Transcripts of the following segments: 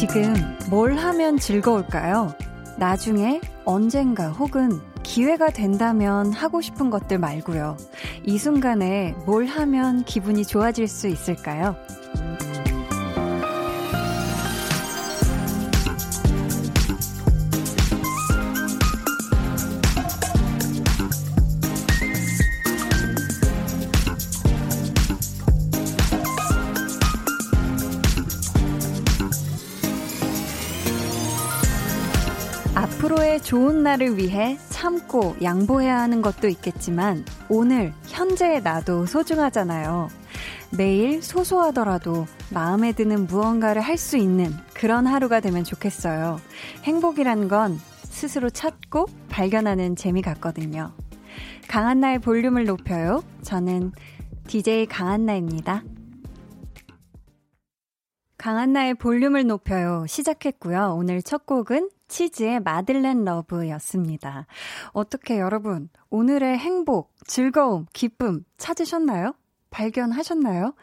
지금 뭘 하면 즐거울까요? 나중에 언젠가 혹은 기회가 된다면 하고 싶은 것들 말고요. 이 순간에 뭘 하면 기분이 좋아질 수 있을까요? 날을 위해 참고 양보해야 하는 것도 있겠지만 오늘 현재의 나도 소중하잖아요. 매일 소소하더라도 마음에 드는 무언가를 할 수 있는 그런 하루가 되면 좋겠어요. 행복이란 건 스스로 찾고 발견하는 재미 같거든요. 강한나의 볼륨을 높여요. 저는 DJ 강한나입니다. 강한나의 볼륨을 높여요. 시작했고요. 오늘 첫 곡은 치즈의 마들렌 러브였습니다. 어떻게 여러분, 오늘의 행복, 즐거움, 기쁨 찾으셨나요? 발견하셨나요?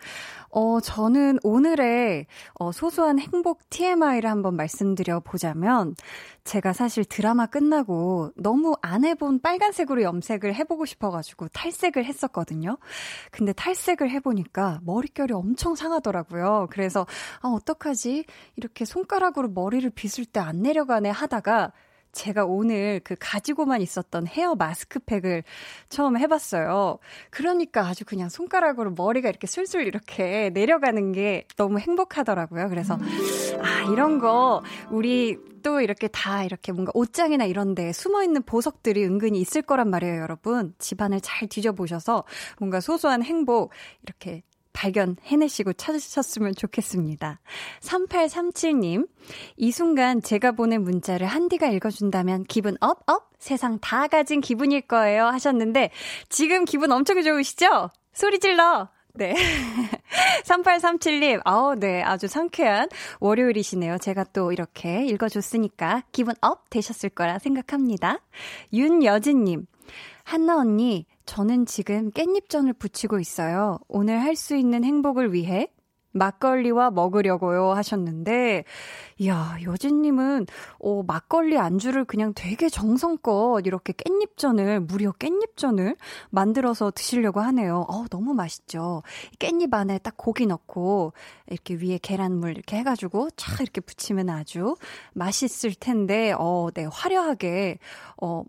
어, 저는 오늘의 어, 소소한 행복 TMI를 한번 말씀드려 보자면, 제가 사실 드라마 끝나고 너무 안 해본 빨간색으로 염색을 해보고 싶어가지고 탈색을 했었거든요. 근데 탈색을 해보니까 머릿결이 엄청 상하더라고요. 그래서, 아, 어떡하지? 이렇게 손가락으로 머리를 빗을 때 안 내려가네 하다가, 제가 오늘 그 가지고만 있었던 헤어 마스크팩을 처음 해봤어요. 그러니까 아주 그냥 손가락으로 머리가 이렇게 술술 이렇게 내려가는 게 너무 행복하더라고요. 그래서, 아, 이런 거, 우리 또 이렇게 다 이렇게 뭔가 옷장이나 이런 데 숨어 있는 보석들이 은근히 있을 거란 말이에요, 여러분. 집안을 잘 뒤져보셔서 뭔가 소소한 행복, 이렇게 발견해내시고 찾으셨으면 좋겠습니다. 3837님, 이 순간 제가 보낸 문자를 한디가 읽어준다면 기분 up, up? 세상 다 가진 기분일 거예요. 하셨는데, 지금 기분 엄청 좋으시죠? 소리 질러! 네. 3837님, 아우, 네. 아주 상쾌한 월요일이시네요. 제가 또 이렇게 읽어줬으니까 기분 up 되셨을 거라 생각합니다. 윤여진님, 한나 언니, 저는 지금 깻잎전을 부치고 있어요. 오늘 할 수 있는 행복을 위해 막걸리와 먹으려고요 하셨는데, 이야, 여진님은, 어, 막걸리 안주를 그냥 되게 정성껏 이렇게 깻잎전을, 무려 깻잎전을 만들어서 드시려고 하네요. 어, 너무 맛있죠. 깻잎 안에 딱 고기 넣고, 이렇게 위에 계란물 이렇게 해가지고, 촥 이렇게 부치면 아주 맛있을 텐데, 어, 네, 화려하게, 어,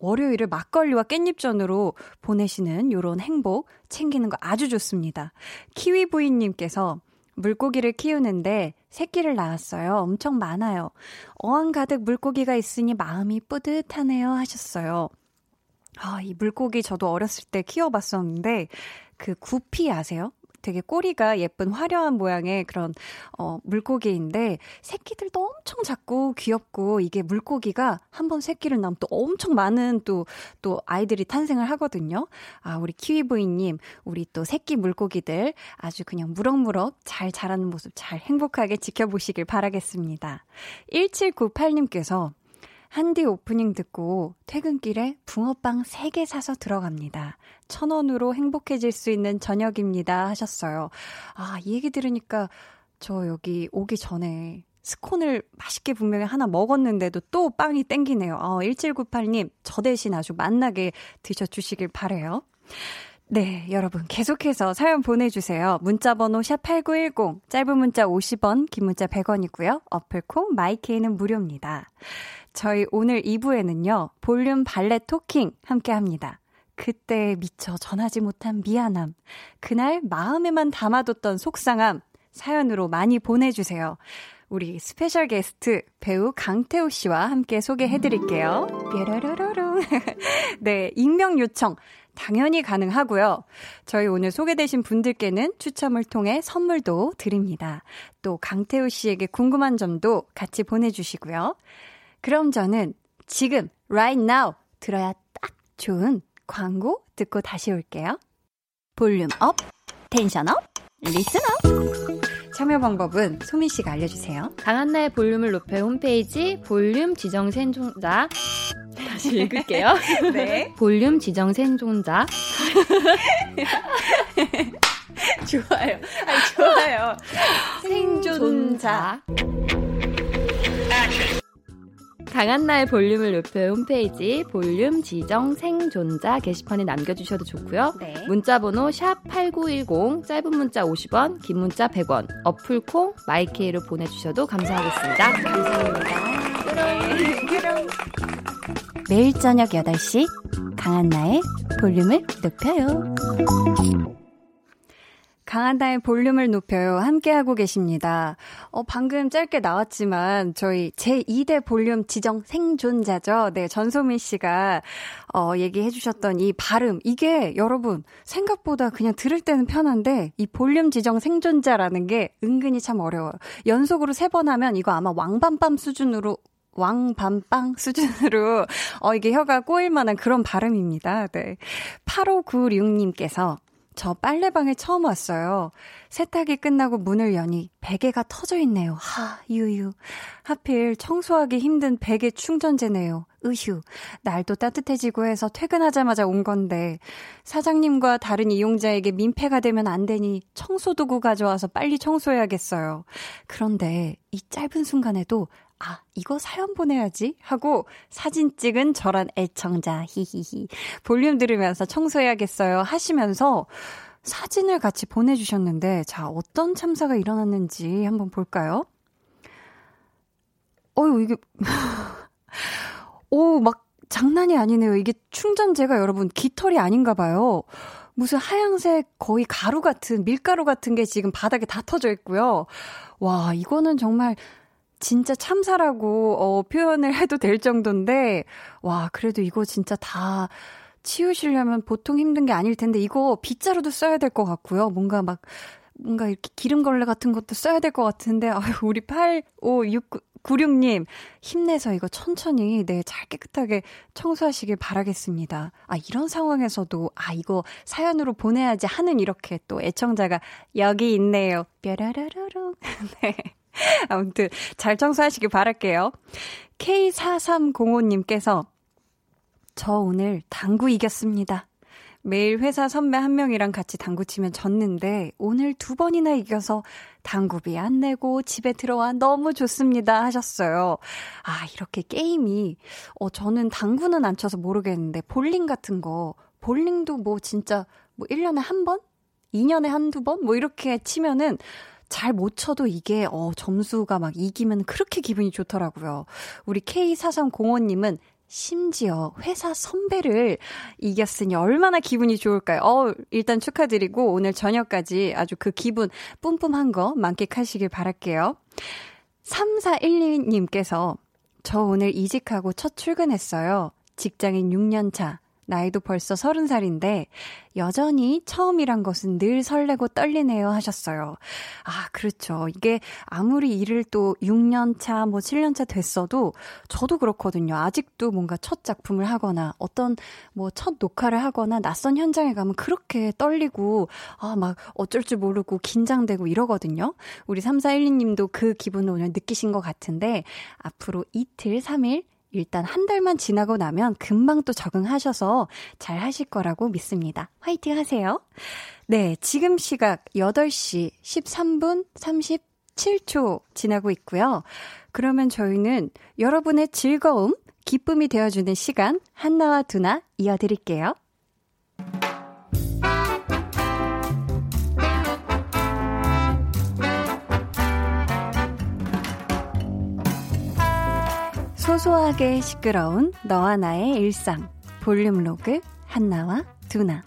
월요일을 막걸리와 깻잎전으로 보내시는 요런 행복 챙기는 거 아주 좋습니다. 키위 부인님께서 물고기를 키우는데 새끼를 낳았어요. 엄청 많아요. 어항 가득 물고기가 있으니 마음이 뿌듯하네요. 하셨어요. 아, 이 물고기 저도 어렸을 때 키워봤었는데, 그 구피 아세요? 되게 꼬리가 예쁜 화려한 모양의 그런 어 물고기인데 새끼들도 엄청 작고 귀엽고 이게 물고기가 한 번 새끼를 낳으면 또 엄청 많은 또또 또 아이들이 탄생을 하거든요. 아 우리 키위부이님 우리 또 새끼 물고기들 아주 그냥 무럭무럭 잘 자라는 모습 잘 행복하게 지켜보시길 바라겠습니다. 1798님께서 한디 오프닝 듣고 퇴근길에 붕어빵 3개 사서 들어갑니다. 천 원으로 행복해질 수 있는 저녁입니다. 하셨어요. 아, 이 얘기 들으니까 저 여기 오기 전에 스콘을 맛있게 분명히 하나 먹었는데도 또 빵이 땡기네요. 어, 1798님, 저 대신 아주 맛나게 드셔주시길 바래요. 네, 여러분 계속해서 사연 보내주세요. 문자번호 샵 #8910 짧은 문자 50원, 긴 문자 100원이고요. 어플콩 마이케이는 무료입니다. 저희 오늘 2부에는요, 볼륨 빨래 talking 함께 합니다. 그때 미처 전하지 못한 미안함, 그날 마음에만 담아뒀던 속상함, 사연으로 많이 보내주세요. 우리 special guest 배우 강태우 씨와 함께 소개해드릴게요. 뾰로로로로. 네, 익명 요청 당연히 가능하고요. 저희 오늘 소개되신 분들께는 추첨을 통해 선물도 드립니다. 또 강태우 씨에게 궁금한 점도 같이 보내주시고요. 그럼 저는 지금 right now 들어야 딱 좋은 광고 듣고 다시 올게요. 볼륨 up, 텐션 up, listen up. 참여 방법은 소민 씨가 알려주세요. 강한나의 볼륨을 높여 홈페이지 볼륨 지정 생존자 다시 읽을게요. 네. 볼륨 지정 생존자 좋아요. 아니, 좋아요. 생존자. 강한나의 볼륨을 높여 홈페이지 볼륨 지정 생존자 게시판에 남겨주셔도 좋고요. 네. 문자번호 샵 #8910 짧은 문자 50원, 긴 문자 100원, 어플콩 마이케이로 보내주셔도 감사하겠습니다. 감사합니다. 네. 매일 저녁 8시 강한나의 볼륨을 높여요. 강한나의 볼륨을 높여요. 함께하고 계십니다. 어, 방금 짧게 나왔지만, 저희 제2대 볼륨 지정 생존자죠. 네, 전소민 씨가, 어, 얘기해 주셨던 이 발음. 이게 여러분, 생각보다 그냥 들을 때는 편한데, 이 볼륨 지정 생존자라는 게 은근히 참 어려워요. 연속으로 세 번 하면 이거 아마 왕밤밤 수준으로 왕밤빵 수준으로, 어, 이게 혀가 꼬일 만한 그런 발음입니다. 네. 8596님께서, 저 빨래방에 처음 왔어요. 세탁이 끝나고 문을 여니 베개가 터져 있네요. 하, 유유. 하필 청소하기 힘든 베개 충전재네요. 으휴. 날도 따뜻해지고 해서 퇴근하자마자 온 건데 사장님과 다른 이용자에게 민폐가 되면 안 되니 청소도구 가져와서 빨리 청소해야겠어요. 그런데 이 짧은 순간에도 아, 이거 사연 보내야지 하고 사진 찍은 저란 애청자, 히히히. 볼륨 들으면서 청소해야겠어요 하시면서 사진을 같이 보내주셨는데, 자, 어떤 참사가 일어났는지 한번 볼까요? 어유 이게, 오, 막 장난이 아니네요. 이게 충전재가 여러분 깃털이 아닌가 봐요. 무슨 하양색 거의 가루 같은, 밀가루 같은 게 지금 바닥에 다 터져 있고요. 와, 이거는 정말 진짜 참사라고 어, 표현을 해도 될 정도인데 와 그래도 이거 진짜 다 치우시려면 보통 힘든 게 아닐 텐데 이거 빗자루도 써야 될 것 같고요. 뭔가 막 뭔가 이렇게 기름걸레 같은 것도 써야 될 것 같은데 아유 우리 8569 96님, 힘내서 이거 천천히, 네, 잘 깨끗하게 청소하시길 바라겠습니다. 아, 이런 상황에서도, 아, 이거 사연으로 보내야지 하는 이렇게 또 애청자가 여기 있네요. 뾰라라라롱. 네. 아무튼 잘 청소하시길 바랄게요. K4305님께서 저 오늘 당구 이겼습니다. 매일 회사 선배 한 명이랑 같이 당구 치면 졌는데 오늘 두 번이나 이겨서 당구비 안 내고 집에 들어와 너무 좋습니다 하셨어요. 아, 이렇게 게임이 어 저는 당구는 안 쳐서 모르겠는데 볼링 같은 거 볼링도 뭐 진짜 뭐 1년에 한 번? 2년에 한두 번? 뭐 이렇게 치면은 잘 못 쳐도 이게 어 점수가 막 이기면 그렇게 기분이 좋더라고요. 우리 K4305님은 심지어 회사 선배를 이겼으니 얼마나 기분이 좋을까요? 어, 일단 축하드리고 오늘 저녁까지 아주 그 기분 뿜뿜한 거 만끽하시길 바랄게요. 3412님께서 저 오늘 이직하고 첫 출근했어요. 직장인 6년 차. 나이도 벌써 서른 살인데 여전히 처음이란 것은 늘 설레고 떨리네요 하셨어요. 아, 그렇죠. 이게 아무리 일을 또 6년 차, 뭐 7년 차 됐어도 저도 그렇거든요. 아직도 뭔가 첫 작품을 하거나 어떤 뭐 첫 녹화를 하거나 낯선 현장에 가면 그렇게 떨리고 아, 막 어쩔 줄 모르고 긴장되고 이러거든요. 우리 3412님도 그 기분을 오늘 느끼신 것 같은데 앞으로 이틀, 3일 일단 한 달만 지나고 나면 금방 또 적응하셔서 잘 하실 거라고 믿습니다. 화이팅 하세요. 네, 지금 시각 8시 13분 37초 지나고 있고요. 그러면 저희는 여러분의 즐거움, 기쁨이 되어주는 시간 한나와 두나 이어드릴게요. 소소하게 시끄러운 너와 나의 일상. 볼륨 로그 한나와 두나.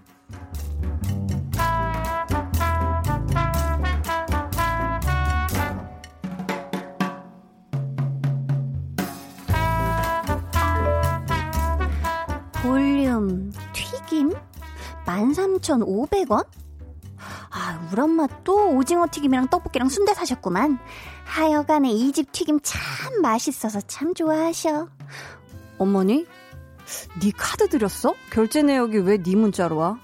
볼륨 튀김? 13,500원? 아, 우리 엄마 또 오징어 튀김이랑 떡볶이랑 순대 사셨구만. 하여간에 이 집 튀김 참 맛있어서 참 좋아하셔. 어머니? 네 카드 드렸어? 결제 내역이 왜 네 문자로 와?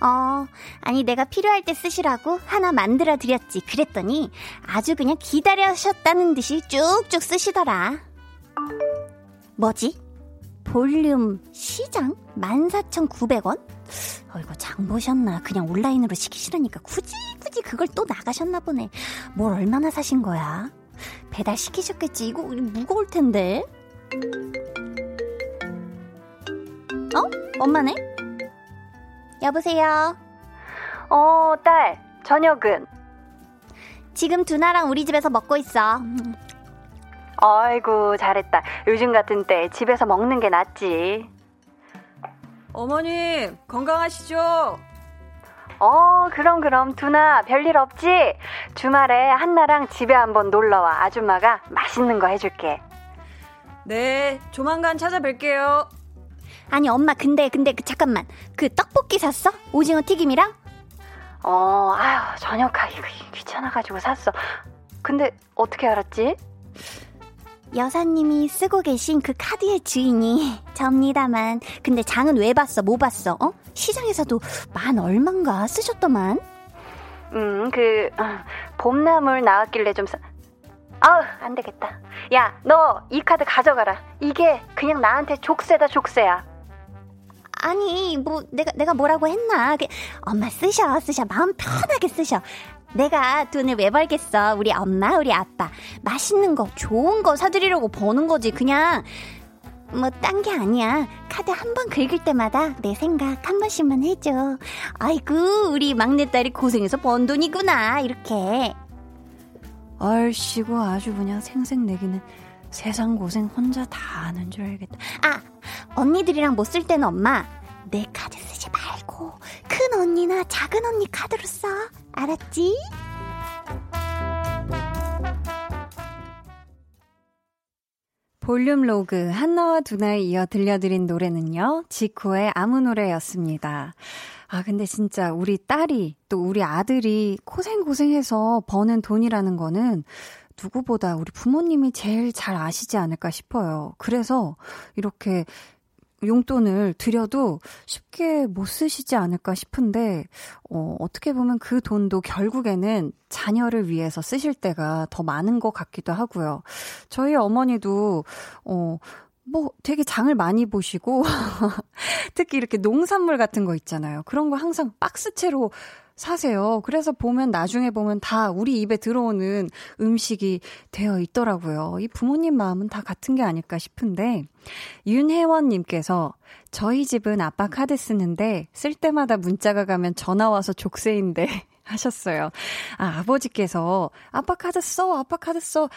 어, 아니 내가 필요할 때 쓰시라고 하나 만들어 드렸지. 그랬더니 아주 그냥 기다려셨다는 듯이 쭉쭉 쓰시더라. 뭐지? 볼륨 시장 14,900원? 어이구 장 보셨나? 그냥 온라인으로 시기 싫으니까 굳이 굳이 그걸 또 나가셨나 보네. 뭘 얼마나 사신 거야? 배달 시키셨겠지. 이거 무거울 텐데. 어? 엄마네? 여보세요? 어, 딸, 저녁은? 지금 두나랑 우리 집에서 먹고 있어. 아이고, 잘했다. 요즘 같은 때 집에서 먹는 게 낫지. 어머님, 건강하시죠? 어, 그럼, 그럼. 두나, 별일 없지? 주말에 한나랑 집에 한번 놀러 와. 아줌마가 맛있는 거 해줄게. 네, 조만간 찾아뵐게요. 아니, 엄마, 근데, 근데, 그, 잠깐만. 그 떡볶이 샀어? 오징어 튀김이랑? 어, 아유, 저녁하기 귀찮아가지고 샀어. 근데, 어떻게 알았지? 여사님이 쓰고 계신 그 카드의 주인이 접니다만. 근데 장은 왜 봤어? 뭐 봤어? 어? 시장에서도 만 얼만가 쓰셨더만. 음, 그 어, 봄나물 나왔길래 좀 사. 아우, 안 되겠다. 야, 너 이 카드 가져가라. 이게 그냥 나한테 족쇄다, 족쇄야. 아니, 뭐 내가 내가 뭐라고 했나? 그, 엄마 쓰셔, 쓰셔. 마음 편하게 쓰셔. 내가 돈을 왜 벌겠어? 우리 엄마, 우리 아빠. 맛있는 거, 좋은 거 사드리려고 버는 거지. 그냥, 뭐, 딴 게 아니야. 카드 한 번 긁을 때마다 내 생각 한 번씩만 해줘. 아이고, 우리 막내딸이 고생해서 번 돈이구나. 이렇게. 얼씨구 아주 그냥 생색내기는 세상 고생 혼자 다 하는 줄 알겠다. 아, 언니들이랑 못 쓸 때는 엄마, 내 카드 쓰지 말고 큰 언니나 작은 언니 카드로 써. 알았지? 볼륨 로그 한나와 두나에 이어 들려드린 노래는요. 지코의 아무 노래였습니다. 아 근데 진짜 우리 딸이 또 우리 아들이 고생고생해서 버는 돈이라는 거는 누구보다 우리 부모님이 제일 잘 아시지 않을까 싶어요. 그래서 이렇게 용돈을 드려도 쉽게 못 쓰시지 않을까 싶은데, 어, 어떻게 보면 그 돈도 결국에는 자녀를 위해서 쓰실 때가 더 많은 것 같기도 하고요. 저희 어머니도, 어, 뭐 되게 장을 많이 보시고, 특히 이렇게 농산물 같은 거 있잖아요. 그런 거 항상 박스채로 사세요. 그래서 보면 나중에 보면 다 우리 입에 들어오는 음식이 되어 있더라고요. 이 부모님 마음은 다 같은 게 아닐까 싶은데 윤혜원님께서 저희 집은 아빠 카드 쓰는데 쓸 때마다 문자가 가면 전화 와서 족쇄인데 하셨어요. 아, 아버지께서 아빠 카드 써, 아빠 카드 써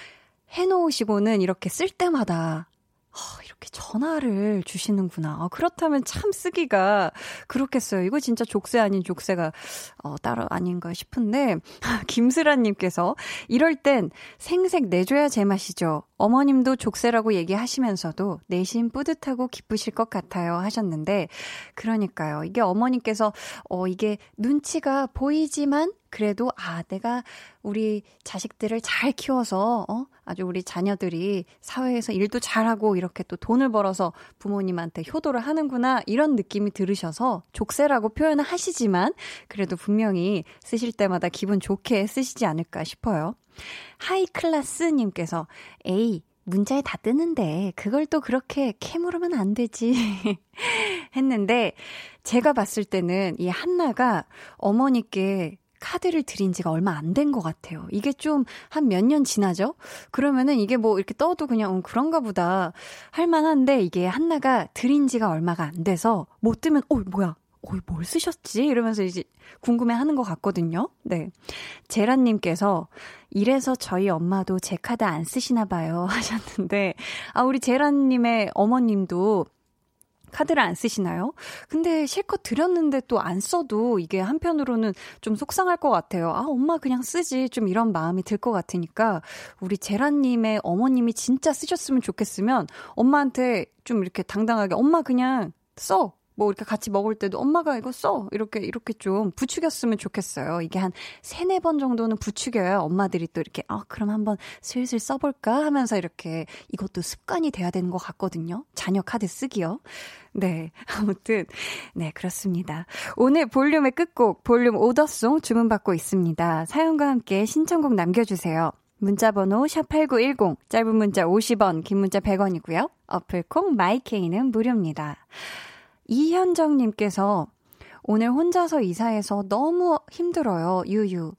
해놓으시고는 이렇게 쓸 때마다 어, 이렇게 전화를 주시는구나. 어, 그렇다면 참 쓰기가 그렇겠어요. 이거 진짜 족쇄 아닌 족쇄가 어, 따로 아닌가 싶은데 김슬아님께서 이럴 땐 생색 내줘야 제맛이죠. 어머님도 족쇄라고 얘기하시면서도 내심 뿌듯하고 기쁘실 것 같아요 하셨는데 그러니까요. 이게 어머님께서 어 이게 눈치가 보이지만 그래도 아 내가 우리 자식들을 잘 키워서 어 아주 우리 자녀들이 사회에서 일도 잘하고 이렇게 또 돈을 벌어서 부모님한테 효도를 하는구나 이런 느낌이 들으셔서 족쇄라고 표현을 하시지만 그래도 분명히 쓰실 때마다 기분 좋게 쓰시지 않을까 싶어요. 하이클라스님께서, 에이, 문자에 다 뜨는데, 그걸 또 그렇게 캐물으면 안 되지. 했는데, 제가 봤을 때는 이 한나가 어머니께 카드를 드린 지가 얼마 안 된 것 같아요. 이게 좀 한 몇 년 지나죠? 그러면은 이게 뭐 이렇게 떠도 그냥 음, 그런가 보다 할 만한데 이게 한나가 드린 지가 얼마가 안 돼서 못 뜨면 어 뭐야 어이, 뭘 쓰셨지? 이러면서 이제 궁금해 하는 것 같거든요. 네. 제란님께서, 이래서 저희 엄마도 제 카드 안 쓰시나 봐요. 하셨는데, 아, 우리 제란님의 어머님도 카드를 안 쓰시나요? 근데 실컷 드렸는데 또 안 써도 이게 한편으로는 좀 속상할 것 같아요. 아, 엄마 그냥 쓰지. 좀 이런 마음이 들 것 같으니까 우리 제라님의 어머님이 진짜 쓰셨으면 좋겠으면 엄마한테 좀 이렇게 당당하게 엄마 그냥 써. 뭐 이렇게 같이 먹을 때도 엄마가 이거 써 이렇게 이렇게 좀 부추겼으면 좋겠어요. 이게 한 세네 번 정도는 부추겨야 엄마들이 또 이렇게 아 그럼 한번 슬슬 써볼까 하면서 이렇게 이것도 습관이 돼야 되는 것 같거든요. 자녀 카드 쓰기요. 네 아무튼 네 그렇습니다. 오늘 볼륨의 끝곡 볼륨 오더송 주문받고 있습니다. 사연과 함께 신청곡 남겨주세요. 문자번호 샵8910, 짧은 문자 50원, 긴 문자 100원이고요. 어플콩 마이케이는 무료입니다. 이현정님께서 오늘 혼자서 이사해서 너무 힘들어요. 유유.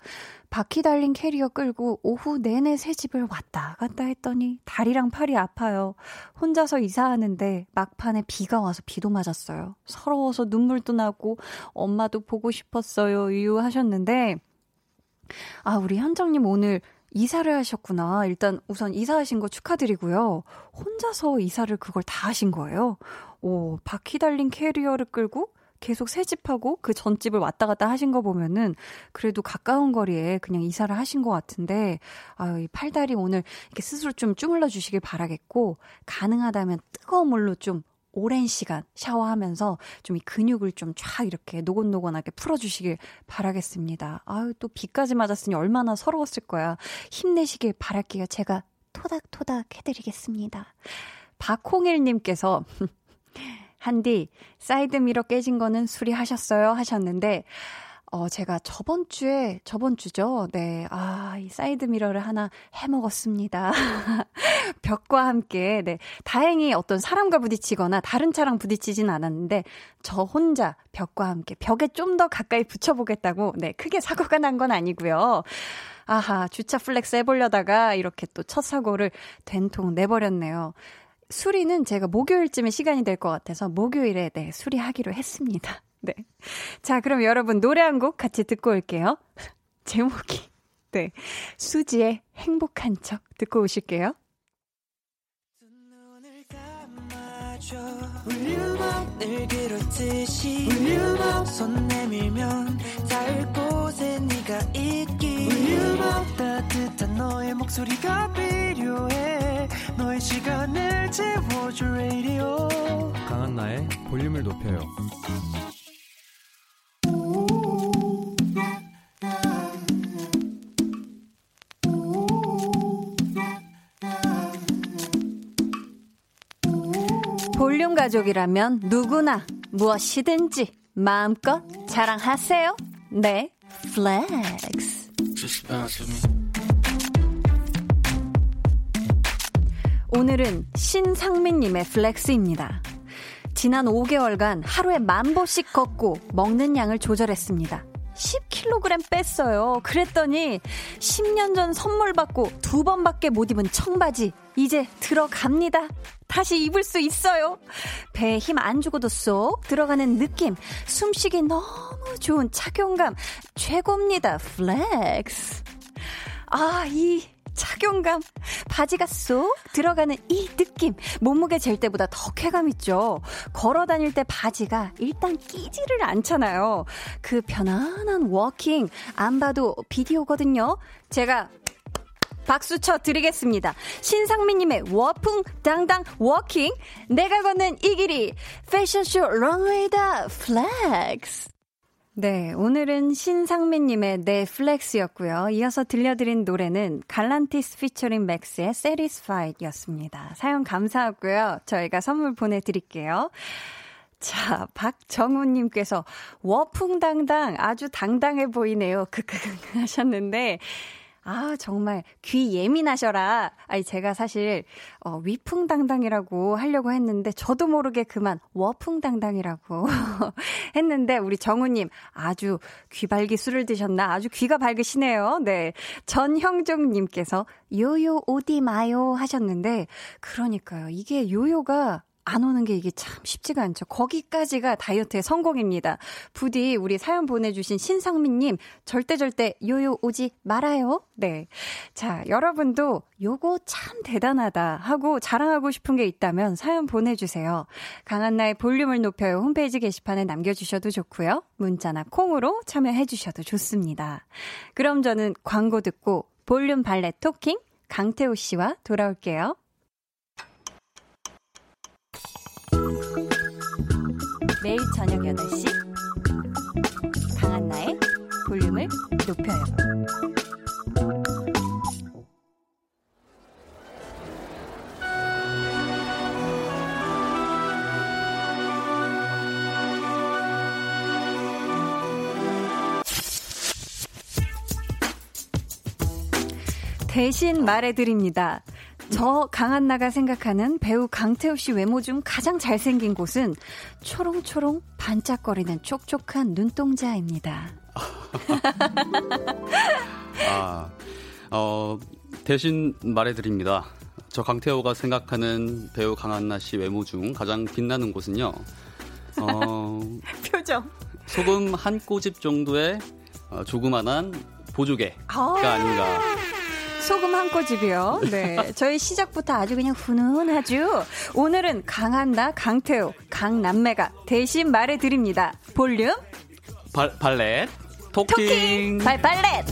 바퀴 달린 캐리어 끌고 오후 내내 새 집을 왔다 갔다 했더니 다리랑 팔이 아파요. 혼자서 이사하는데 막판에 비가 와서 비도 맞았어요. 서러워서 눈물도 나고 엄마도 보고 싶었어요. 유유 하셨는데 아, 우리 현정님 오늘 이사를 하셨구나. 일단 우선 이사하신 거 축하드리고요. 혼자서 이사를 그걸 다 하신 거예요. 오, 바퀴 달린 캐리어를 끌고 계속 새 집하고 그 전집을 왔다 갔다 하신 거 보면은 그래도 가까운 거리에 그냥 이사를 하신 것 같은데 아유 이 팔다리 오늘 이렇게 스스로 좀 주물러 주시길 바라겠고 가능하다면 뜨거운 물로 좀 오랜 시간 샤워하면서 좀 이 근육을 좀 쫙 이렇게 노곤노곤하게 풀어주시길 바라겠습니다. 아유, 또 비까지 맞았으니 얼마나 서러웠을 거야. 힘내시길 바랄게요. 제가 토닥토닥 해드리겠습니다. 박홍일님께서 한디, 사이드미러 깨진 거는 수리하셨어요? 하셨는데, 어, 제가 저번 주에, 저번 주죠? 네. 아, 이 사이드미러를 하나 해 먹었습니다. 벽과 함께, 네. 다행히 어떤 사람과 부딪히거나 다른 차랑 부딪히진 않았는데, 저 혼자 벽과 함께 벽에 좀 더 가까이 붙여보겠다고, 네. 크게 사고가 난 건 아니고요. 아하, 주차 flex 해보려다가 이렇게 또 첫 사고를 된통 내버렸네요. 수리는 제가 목요일쯤에 시간이 될 것 같아서 목요일에 네, 수리하기로 했습니다. 네. 자, 그럼 여러분 노래 한 곡 같이 듣고 올게요. 제목이 네. 수지의 행복한 척 듣고 오실게요. 늘 그렇듯이 손 내밀면 닿을 곳에 네가 있기 따뜻한 너의 목소리가 필요해 너의 시간을 채워줄 radio 강한나의 볼륨을 높여요 볼륨 가족이라면 누구나 무엇이든지 마음껏 자랑하세요. 네, flex. 오늘은 신상민님의 flex입니다. 지난 5개월간 하루에 만 보씩 걷고 먹는 양을 조절했습니다. 10kg 뺐어요. 그랬더니 10년 전 선물 받고 두 번밖에 못 입은 청바지 이제 들어갑니다. 다시 입을 수 있어요. 배에 힘 안 주고도 쏙 들어가는 느낌, 숨쉬기 너무 좋은 착용감 최고입니다. flex. 아, 이 착용감, 바지가 쏙 들어가는 이 느낌, 몸무게 잴 때보다 더 쾌감 있죠. 걸어 다닐 때 바지가 일단 끼지를 않잖아요. 그 편안한 워킹, 안 봐도 비디오거든요. 제가 박수 쳐 드리겠습니다. 신상민님의 위풍 당당 워킹, 내가 걷는 이 길이, 패션쇼 런웨이다 flex. 네, 오늘은 신상민님의 네 flex였고요. 이어서 들려드린 노래는 갈란티스 피처링 맥스의 Satisfied 였습니다. 사연 감사하고요. 저희가 선물 보내드릴게요. 자, 박정우님께서 위풍당당 아주 당당해 보이네요. 크크크 하셨는데, 아, 정말 귀 예민하셔라. 아니, 제가 사실, 어, 위풍당당이라고 하려고 했는데, 저도 모르게 그만 워풍당당이라고 했는데, 우리 정우님, 아주 귀발기 술을 드셨나? 아주 귀가 밝으시네요. 네. 전형종님께서, 요요 오디 마요 하셨는데, 그러니까요. 이게 요요가 안 오는 게 이게 참 쉽지가 않죠. 거기까지가 다이어트의 성공입니다. 부디 우리 사연 보내주신 신상민님 절대 절대 요요 오지 말아요. 네. 자, 여러분도 요거 참 대단하다 하고 자랑하고 싶은 게 있다면 사연 보내주세요. 강한나의 볼륨을 높여요. 홈페이지 게시판에 남겨주셔도 좋고요. 문자나 콩으로 참여해주셔도 좋습니다. 그럼 저는 광고 듣고 볼륨 발레 토킹 강태호 씨와 돌아올게요. 매일 저녁 8시 강한나의 볼륨을 높여요. 대신 말해드립니다. 저 강한나가 생각하는 배우 강태우 씨 외모 중 가장 잘생긴 곳은 초롱초롱 반짝거리는 촉촉한 눈동자입니다. 아, 어, 대신 말해드립니다. 저 강태호가 생각하는 배우 강한나 씨 외모 중 가장 빛나는 곳은요. 어, 표정. 소금 한 꼬집 정도의 어, 조그만한 보조개가 아~ 아닌가. 소금 한 꼬집이요. 네. 저희 시작부터 아주 그냥 훈훈하죠. 오늘은 강한나, 강태호, 강남매가 대신 말해드립니다. 볼륨. 발, valet. Talking. Talking. 발, 발렛.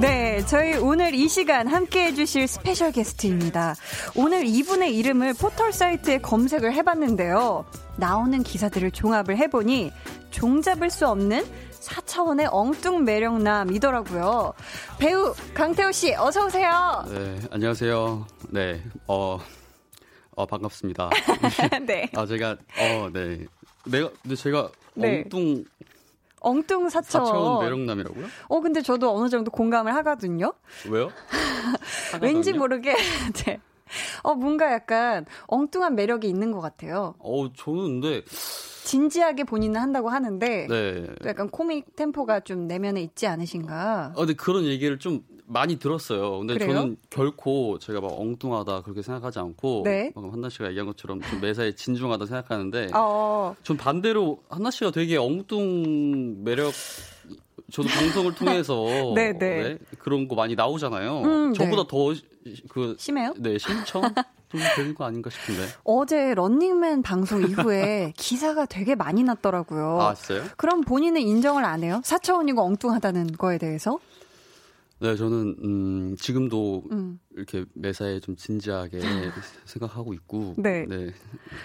네, 저희 오늘 이 시간 함께 해주실 special 게스트입니다. 오늘 이분의 이름을 포털 사이트에 검색을 해봤는데요. 나오는 기사들을 종합을 해보니 종잡을 수 없는 4차원의 엉뚱 매력남이더라고요. 배우 강태호 씨, 어서 오세요. 네, 안녕하세요. 네, 어, 어 반갑습니다. 네. 아 제가 어, 네, 내가 근데 제가 네. 엉뚱 엉뚱 사차원. 사차원 매력남이라고요? 어, 근데 저도 어느 정도 공감을 하거든요. 왜요? 왠지 모르게, 네. 어, 뭔가 약간 엉뚱한 매력이 있는 것 같아요. 어, 저는 근데. 진지하게 본인은 한다고 하는데. 네. 약간 코믹 템포가 좀 내면에 있지 않으신가. 어, 근데 그런 얘기를 좀 많이 들었어요. 근데 그래요? 저는 결코 제가 막 엉뚱하다 그렇게 생각하지 않고. 네. 방금 한나 씨가 얘기한 것처럼 좀 매사에 진중하다 생각하는데. 어. 전 반대로 한나 씨가 되게 엉뚱 매력 저도 방송을 통해서 네, 네. 네, 그런 거 많이 나오잖아요. 음, 저보다 네. 더그 심해요? 네, 심청 좀 되는 거 아닌가 싶은데. 어제 런닝맨 방송 이후에 기사가 되게 많이 났더라고요. 아, 진짜요? 그럼 본인은 인정을 안 해요? 사차원이고 엉뚱하다는 거에 대해서? 네, 저는 음, 지금도 음. 이렇게 매사에 좀 진지하게 생각하고 있고, 네. 네,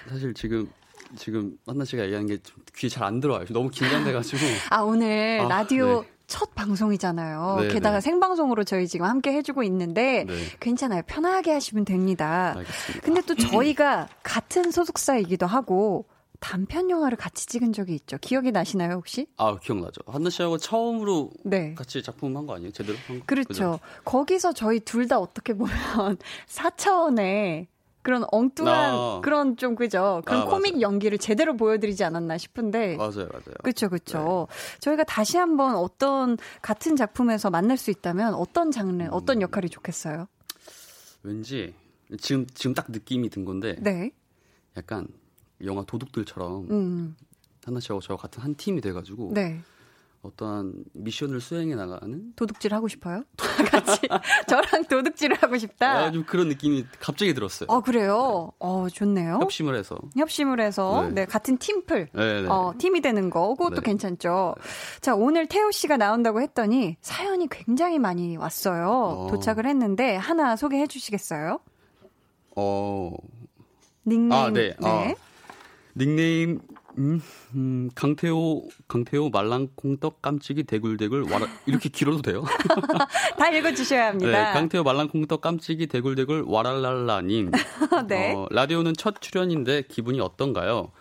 사실 지금 지금 한나 씨가 얘기하는 게 귀에 잘 안 들어와요. 너무 긴장돼가지고. 아 오늘 아, 라디오 네. 첫 방송이잖아요. 네, 게다가 네. 생방송으로 저희 지금 함께 해주고 있는데 네. 괜찮아요. 편하게 하시면 됩니다. 알겠습니다. 근데 또 저희가 같은 소속사이기도 하고 단편 영화를 같이 찍은 적이 있죠. 기억이 나시나요, 혹시? 아, 기억나죠. 한나 씨하고 처음으로 네. 같이 작품 한 거 아니에요? 제대로 한 거? 그렇죠. 그죠? 거기서 저희 둘 다 어떻게 보면 4차원의 그런 엉뚱한 아. 그런 좀 그죠 그런 아, 코믹 맞아요. 연기를 제대로 보여드리지 않았나 싶은데 맞아요, 맞아요. 그렇죠, 그렇죠. 네. 저희가 다시 한번 어떤 같은 작품에서 만날 수 있다면 어떤 장르, 음. 어떤 역할이 좋겠어요? 왠지 지금 지금 딱 느낌이 든 건데, 네. 약간 영화 도둑들처럼 음. 하나 씨하고 저 같은 한 팀이 돼가지고. 네. 어떠한 미션을 수행해 나가는 도둑질 하고 싶어요? 같이 저랑 도둑질을 하고 싶다. 아, 좀 그런 느낌이 갑자기 들었어요. 어 그래요. 어 좋네요. 협심을 해서 협심을 해서 네, 네 같은 팀플 네, 네. 어 팀이 되는 거 그것도 네. 괜찮죠. 자 오늘 태호 씨가 나온다고 했더니 사연이 굉장히 많이 왔어요. 어. 도착을 했는데 하나 소개해 주시겠어요? 어 닉네임 아, 네. 네. 아, 닉네임 음, 음, 강태호, 강태호 말랑콩떡 깜찍이 대굴대굴 와라, 이렇게 길어도 돼요? 다 읽어주셔야 합니다. 네, 강태호 말랑콩떡 깜찍이 대굴대굴 와랄랄라님. 네. 어, 라디오는 첫 출연인데 기분이 어떤가요?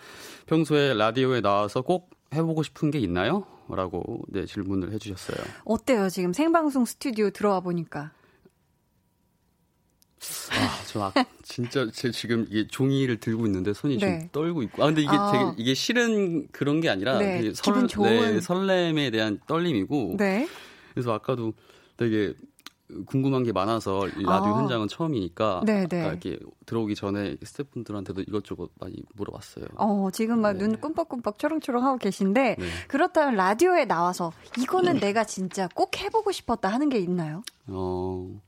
평소에 라디오에 나와서 꼭 해보고 싶은 게 있나요? 라고 네, 질문을 해주셨어요. 어때요? 지금 생방송 스튜디오 들어와 보니까. 아, 저 아, 진짜 제 지금 이게 종이를 들고 있는데 손이 네. 좀 떨고 있고. 아 근데 이게 아. 되게 이게 싫은 그런 게 아니라 네, 설, 좋은... 네, 설렘에 대한 떨림이고. 네. 그래서 아까도 되게 궁금한 게 많아서 이 라디오 아. 현장은 처음이니까 네, 네. 이렇게 들어오기 전에 스태프분들한테도 이것저것 많이 물어봤어요. 어, 지금 막눈 네. 꿈뻑꿈뻑 초롱초롱 하고 계신데 네. 그렇다면 라디오에 나와서 이거는 내가 진짜 꼭 해보고 싶었다 하는 게 있나요? 어.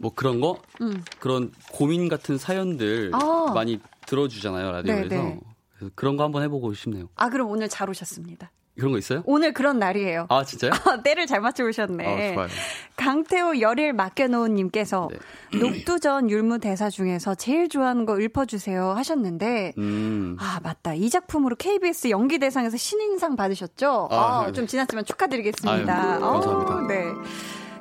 뭐 그런 거 음. 그런 고민 같은 사연들 아. 많이 들어주잖아요 라디오에서 네네. 그래서 그런 거 한번 해보고 싶네요. 아 그럼 오늘 잘 오셨습니다. 그런 거 있어요? 오늘 그런 날이에요. 아 진짜요? 때를 잘 맞춰 오셨네. 아, 좋아요. 강태호 열일 맡겨놓은 님께서 네. 녹두전 율무 대사 중에서 제일 좋아하는 거 읊어주세요 하셨는데 음. 아 맞다 이 작품으로 KBS 연기 대상에서 신인상 받으셨죠? 아, 아, 네. 좀 지났지만 축하드리겠습니다. 아유, 감사합니다. 오, 네.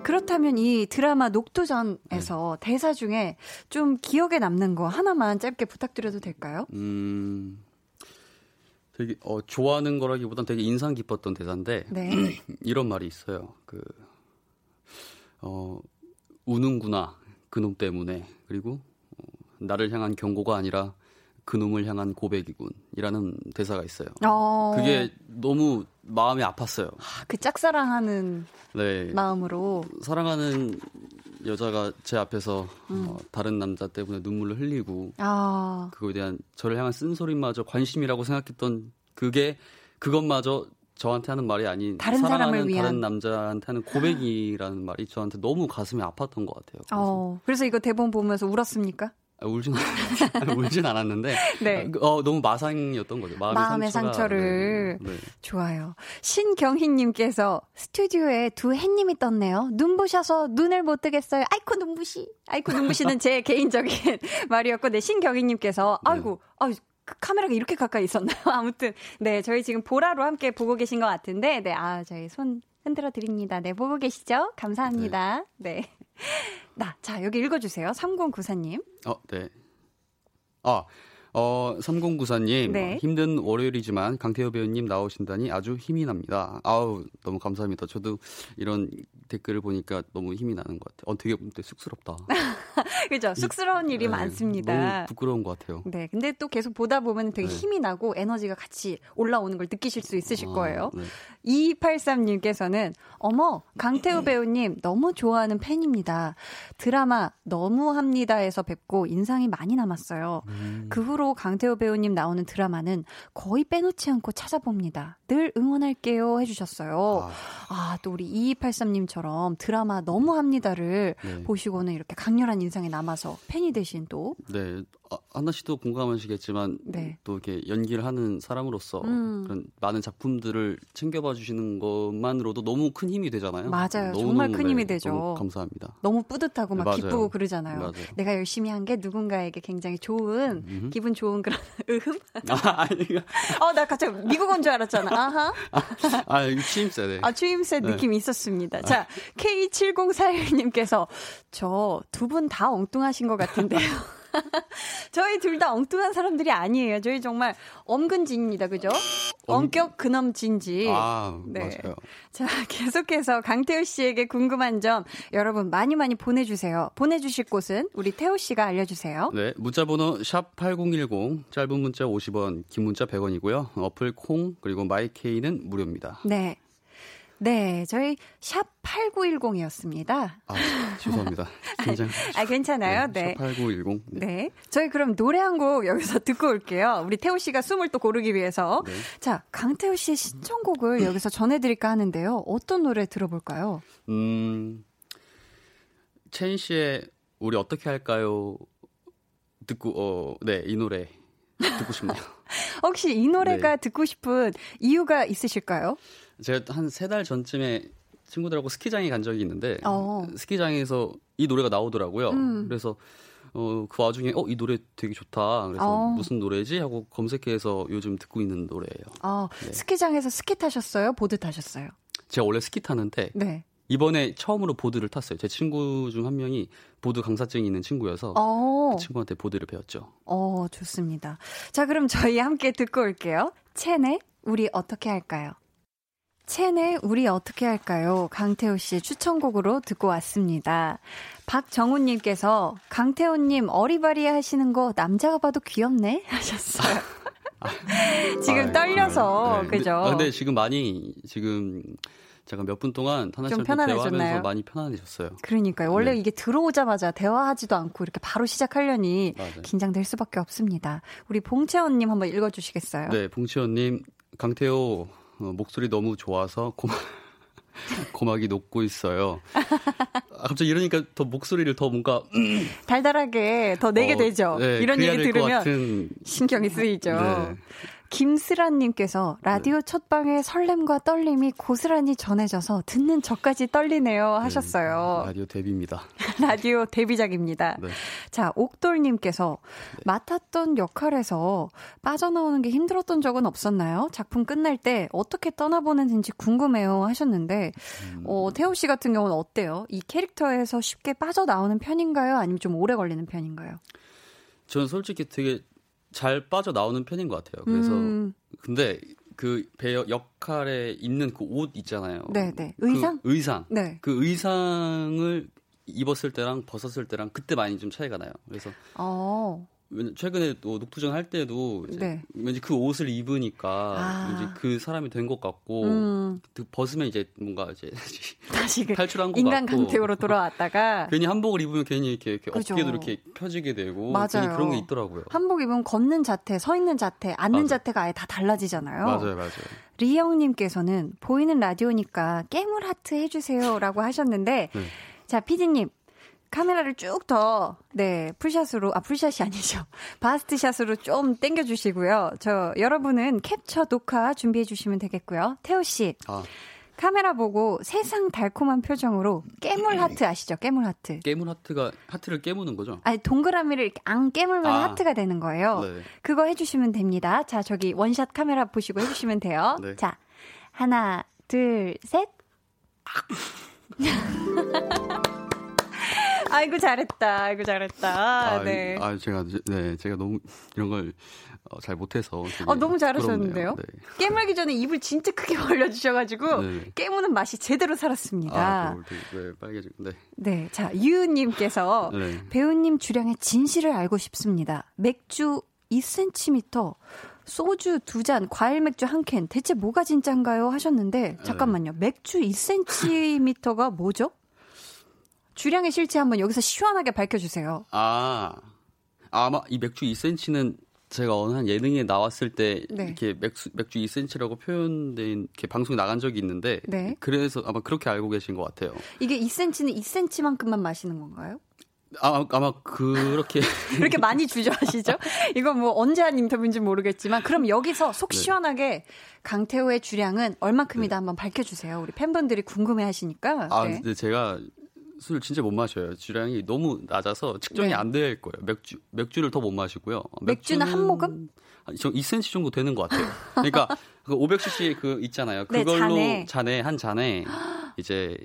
그렇다면 이 드라마 녹두전에서 네. 대사 중에 좀 기억에 남는 거 하나만 짧게 부탁드려도 될까요? 음, 되게 어, 좋아하는 거라기보단 되게 인상 깊었던 대사인데 네. 이런 말이 있어요. 그 어, 우는구나 그놈 때문에 그리고 어, 나를 향한 경고가 아니라 그놈을 향한 고백이군이라는 대사가 있어요. 어. 그게 너무 마음이 아팠어요. 그 짝사랑하는 네. 마음으로 사랑하는 여자가 제 앞에서 음. 어, 다른 남자 때문에 눈물을 흘리고 아. 그거에 대한 저를 향한 쓴소리마저 관심이라고 생각했던 그게 그것마저 저한테 하는 말이 아닌 다른 사람을 위한 다른 남자한테 하는 고백이라는 말이 저한테 너무 가슴이 아팠던 것 같아요. 그래서, 어, 그래서 이거 대본 보면서 울었습니까? 아, 울진 울진 않았는데 네. 어, 너무 마상이었던 거죠. 마음의, 마음의 상처를 네. 네. 좋아요. 신경희님께서 스튜디오에 두 햇님이 떴네요. 눈부셔서 눈을 못 뜨겠어요. 아이코 눈부시. 아이코 눈부시는 제 개인적인 말이었고, 네 신경희님께서 네. 아이고, 아유 그 카메라가 이렇게 가까이 있었나요? 아무튼 네 저희 지금 보라로 함께 보고 계신 것 같은데 네아 저희 손 흔들어 드립니다. 네 보고 계시죠? 감사합니다. 네. 네. 나, 자, 여기 읽어주세요. 3094님. 어, 네. 아, 어, 3094님. 네. 힘든 월요일이지만 강태호 배우님 나오신다니 아주 힘이 납니다. 아우, 너무 감사합니다. 저도 이런 댓글을 보니까 너무 힘이 나는 것 같아요. 어, 되게, 되게 쑥스럽다. 그죠? 쑥스러운 일이 네, 많습니다. 너무 부끄러운 것 같아요. 네. 근데 또 계속 보다 보면 되게 네. 힘이 나고 에너지가 같이 올라오는 걸 느끼실 수 있으실 아, 거예요. 네. 2283님께서는 어머, 강태우 배우님 너무 좋아하는 팬입니다. 드라마 너무 합니다에서 뵙고 인상이 많이 남았어요. 음. 그 후로 강태우 배우님 나오는 드라마는 거의 빼놓지 않고 찾아봅니다. 늘 응원할게요 해주셨어요. 아, 아또 우리 2283님처럼 드라마 너무 합니다를 네. 보시고는 이렇게 강렬한 인상이 남아서 팬이 되신 또. 네. 아, 하나 씨도 공감하시겠지만 네. 또 이렇게 연기를 하는 사람으로서 음. 그런 많은 작품들을 챙겨봐 주시는 것만으로도 너무 큰 힘이 되잖아요. 맞아요. 너무, 정말 큰 힘이 되죠. 너무 감사합니다. 너무 뿌듯하고 막 네, 기쁘고 그러잖아요. 맞아요. 내가 열심히 한 게 누군가에게 굉장히 좋은 음흠. 기분 좋은 그런 으흠. 아, 아니. 어, 나 갑자기 미국 온 줄 알았잖아. 아하. 아, 아 추임새. 네. 아, 추임새 네. 느낌이 있었습니다. 자, K7041님께서 저 두 분 다 엉뚱하신 것 같은데요. 저희 둘 다 엉뚱한 사람들이 아니에요. 저희 정말 엄근진입니다. 그죠? 원격 근엄진지. 아, 네. 맞아요. 자, 계속해서 강태호 씨에게 궁금한 점 여러분 많이 많이 보내주세요. 보내주실 곳은 우리 태호 씨가 알려주세요. 네, 문자번호 샵 #8010 짧은 문자 50원, 긴 문자 100원이고요. 어플 콩 그리고 마이케이는 무료입니다. 네. 네, 저희 샵 8910이었습니다. 아, 죄송합니다. 굉장히. 아, 괜찮아요. 네. 네. 샵 8910. 네. 네. 저희 그럼 노래 한 곡 여기서 듣고 올게요. 우리 태호 씨가 숨을 또 고르기 위해서. 네. 자, 강태호 씨의 신청곡을 여기서 전해드릴까 하는데요. 어떤 노래 들어볼까요? 음, 첸 씨의 우리 어떻게 할까요? 듣고, 어, 네, 이 노래 듣고 싶네요. 혹시 이 노래가 네. 듣고 싶은 이유가 있으실까요? 제가 한 세 달 전쯤에 친구들하고 스키장에 간 적이 있는데 어. 스키장에서 이 노래가 나오더라고요. 음. 그래서 어, 그 와중에 어, 이 노래 되게 좋다. 그래서 어. 무슨 노래지 하고 검색해서 요즘 듣고 있는 노래예요. 어, 네. 스키장에서 스키 타셨어요? 보드 타셨어요? 제가 원래 스키 타는데 네. 이번에 처음으로 보드를 탔어요. 제 친구 중 한 명이 보드 강사증이 있는 친구여서 어. 그 친구한테 보드를 배웠죠. 어, 좋습니다. 자, 그럼 저희 함께 듣고 올게요. 첸의 우리 어떻게 할까요? 첸의 우리 어떻게 할까요? 강태호 씨의 추천곡으로 듣고 왔습니다. 박정훈님께서 강태호님 어리바리 하시는 거 남자가 봐도 귀엽네 하셨어요. 지금 아, 떨려서 네. 그죠? 근데, 아, 근데 지금 많이 지금 제가 몇 분 동안 하나씩 대화하면서 많이 편안해졌어요. 그러니까요. 원래 네. 이게 들어오자마자 대화하지도 않고 이렇게 바로 시작하려니 맞아요. 긴장될 수밖에 없습니다. 우리 봉채원님 한번 읽어주시겠어요? 네, 봉채원님 강태호 어, 목소리 너무 좋아서 고막, 고막이 녹고 있어요. 아, 갑자기 이러니까 더 목소리를 더 뭔가 달달하게 더 내게 어, 되죠. 네, 이런 얘기 들으면 신경이 쓰이죠. 네. 김슬아님께서 라디오 네. 첫방의 설렘과 떨림이 고스란히 전해져서 듣는 저까지 떨리네요 네, 하셨어요. 네, 라디오 데뷔입니다. 라디오 데뷔작입니다. 네. 자, 옥돌님께서 네. 맡았던 역할에서 빠져나오는 게 힘들었던 적은 없었나요? 작품 끝날 때 어떻게 떠나보는지 궁금해요 하셨는데, 음. 어, 태호 씨 같은 경우는 어때요? 이 캐릭터에서 쉽게 빠져나오는 편인가요? 아니면 좀 오래 걸리는 편인가요? 저는 솔직히 되게 잘 빠져 나오는 편인 것 같아요. 그래서 음. 근데 그 배역 역할에 있는 그 옷 있잖아요. 네, 네. 의상? 그 의상. 네. 그 의상을 입었을 때랑 벗었을 때랑 그때 많이 좀 차이가 나요. 그래서 어. 최근에 또 녹두전 할 때도 네. 왠지 그 옷을 입으니까 아. 왠지 그 사람이 된 것 같고 음. 그 벗으면 이제 뭔가 이제 다시 그 탈출한 것 인간 같고 인간 강태로 돌아왔다가 괜히 한복을 입으면 괜히 이렇게, 이렇게 어깨도 이렇게 펴지게 되고 맞아요. 그런 게 있더라고요. 한복 입으면 걷는 자태, 서 있는 자태, 앉는 맞아요. 자태가 아예 다 달라지잖아요. 맞아요, 맞아요. 리영님께서는 보이는 라디오니까 깨물 하트 해주세요라고 하셨는데 네. 자 피디님 카메라를 쭉 더, 네, 풀샷으로, 아, 풀샷이 아니죠. 바스트샷으로 좀 땡겨주시고요. 저, 여러분은 캡처 녹화 준비해주시면 되겠고요. 태호씨. 아. 카메라 보고 세상 달콤한 표정으로 깨물 하트 아시죠? 깨물 하트. 깨물 하트가 하트를 깨무는 거죠? 아니 동그라미를 안 깨물면 아. 하트가 되는 거예요. 네. 그거 해주시면 됩니다. 자 저기 원샷 카메라 보시고 해주시면 돼요. 네. 자 하나 둘 셋. 아이고 잘했다. 아이고 잘했다. 아, 네. 아 제가 네 제가 너무 이런 걸 어, 잘 못해서. 어, 너무 잘하셨는데요? 네. 깨물기 전에 입을 진짜 크게 벌려주셔가지고, 네. 깨무는 맛이 제대로 살았습니다. 아, 네, 빨개지고, 네. 네. 자, 유우님께서 네. 배우님 주량의 진실을 알고 싶습니다. 맥주 2cm, 소주 두 잔, 과일 맥주 한 캔, 대체 뭐가 진짠가요? 하셨는데, 잠깐만요. 맥주 2cm가 뭐죠? 주량의 실체 한번 여기서 시원하게 밝혀주세요. 아, 아마 이 맥주 2cm는 제가 어느 한 예능에 나왔을 때 네. 이렇게 맥주, 맥주 2cm라고 표현된 이렇게 방송에 나간 적이 있는데 네. 그래서 아마 그렇게 알고 계신 것 같아요. 이게 2cm는 2cm만큼만 마시는 건가요? 아, 아마 그렇게 그렇게 많이 주저하시죠? 이거 뭐 언제 한 인터뷰인지 모르겠지만 그럼 여기서 속 네. 시원하게 네. 강태호의 주량은 얼마큼이다 네. 한번 밝혀주세요. 우리 팬분들이 궁금해하시니까. 아, 네. 근데 제가 술 진짜 못 마셔요. 주량이 너무 낮아서 측정이 네. 안될 거예요. 맥주 맥주를 더 못 마시고요. 맥주는, 맥주는 한 모금? 저 2cm 정도 되는 것 같아요. 그러니까 그 500cc 그 있잖아요. 네, 그걸로 네, 잔에. 잔에 한 잔에 이제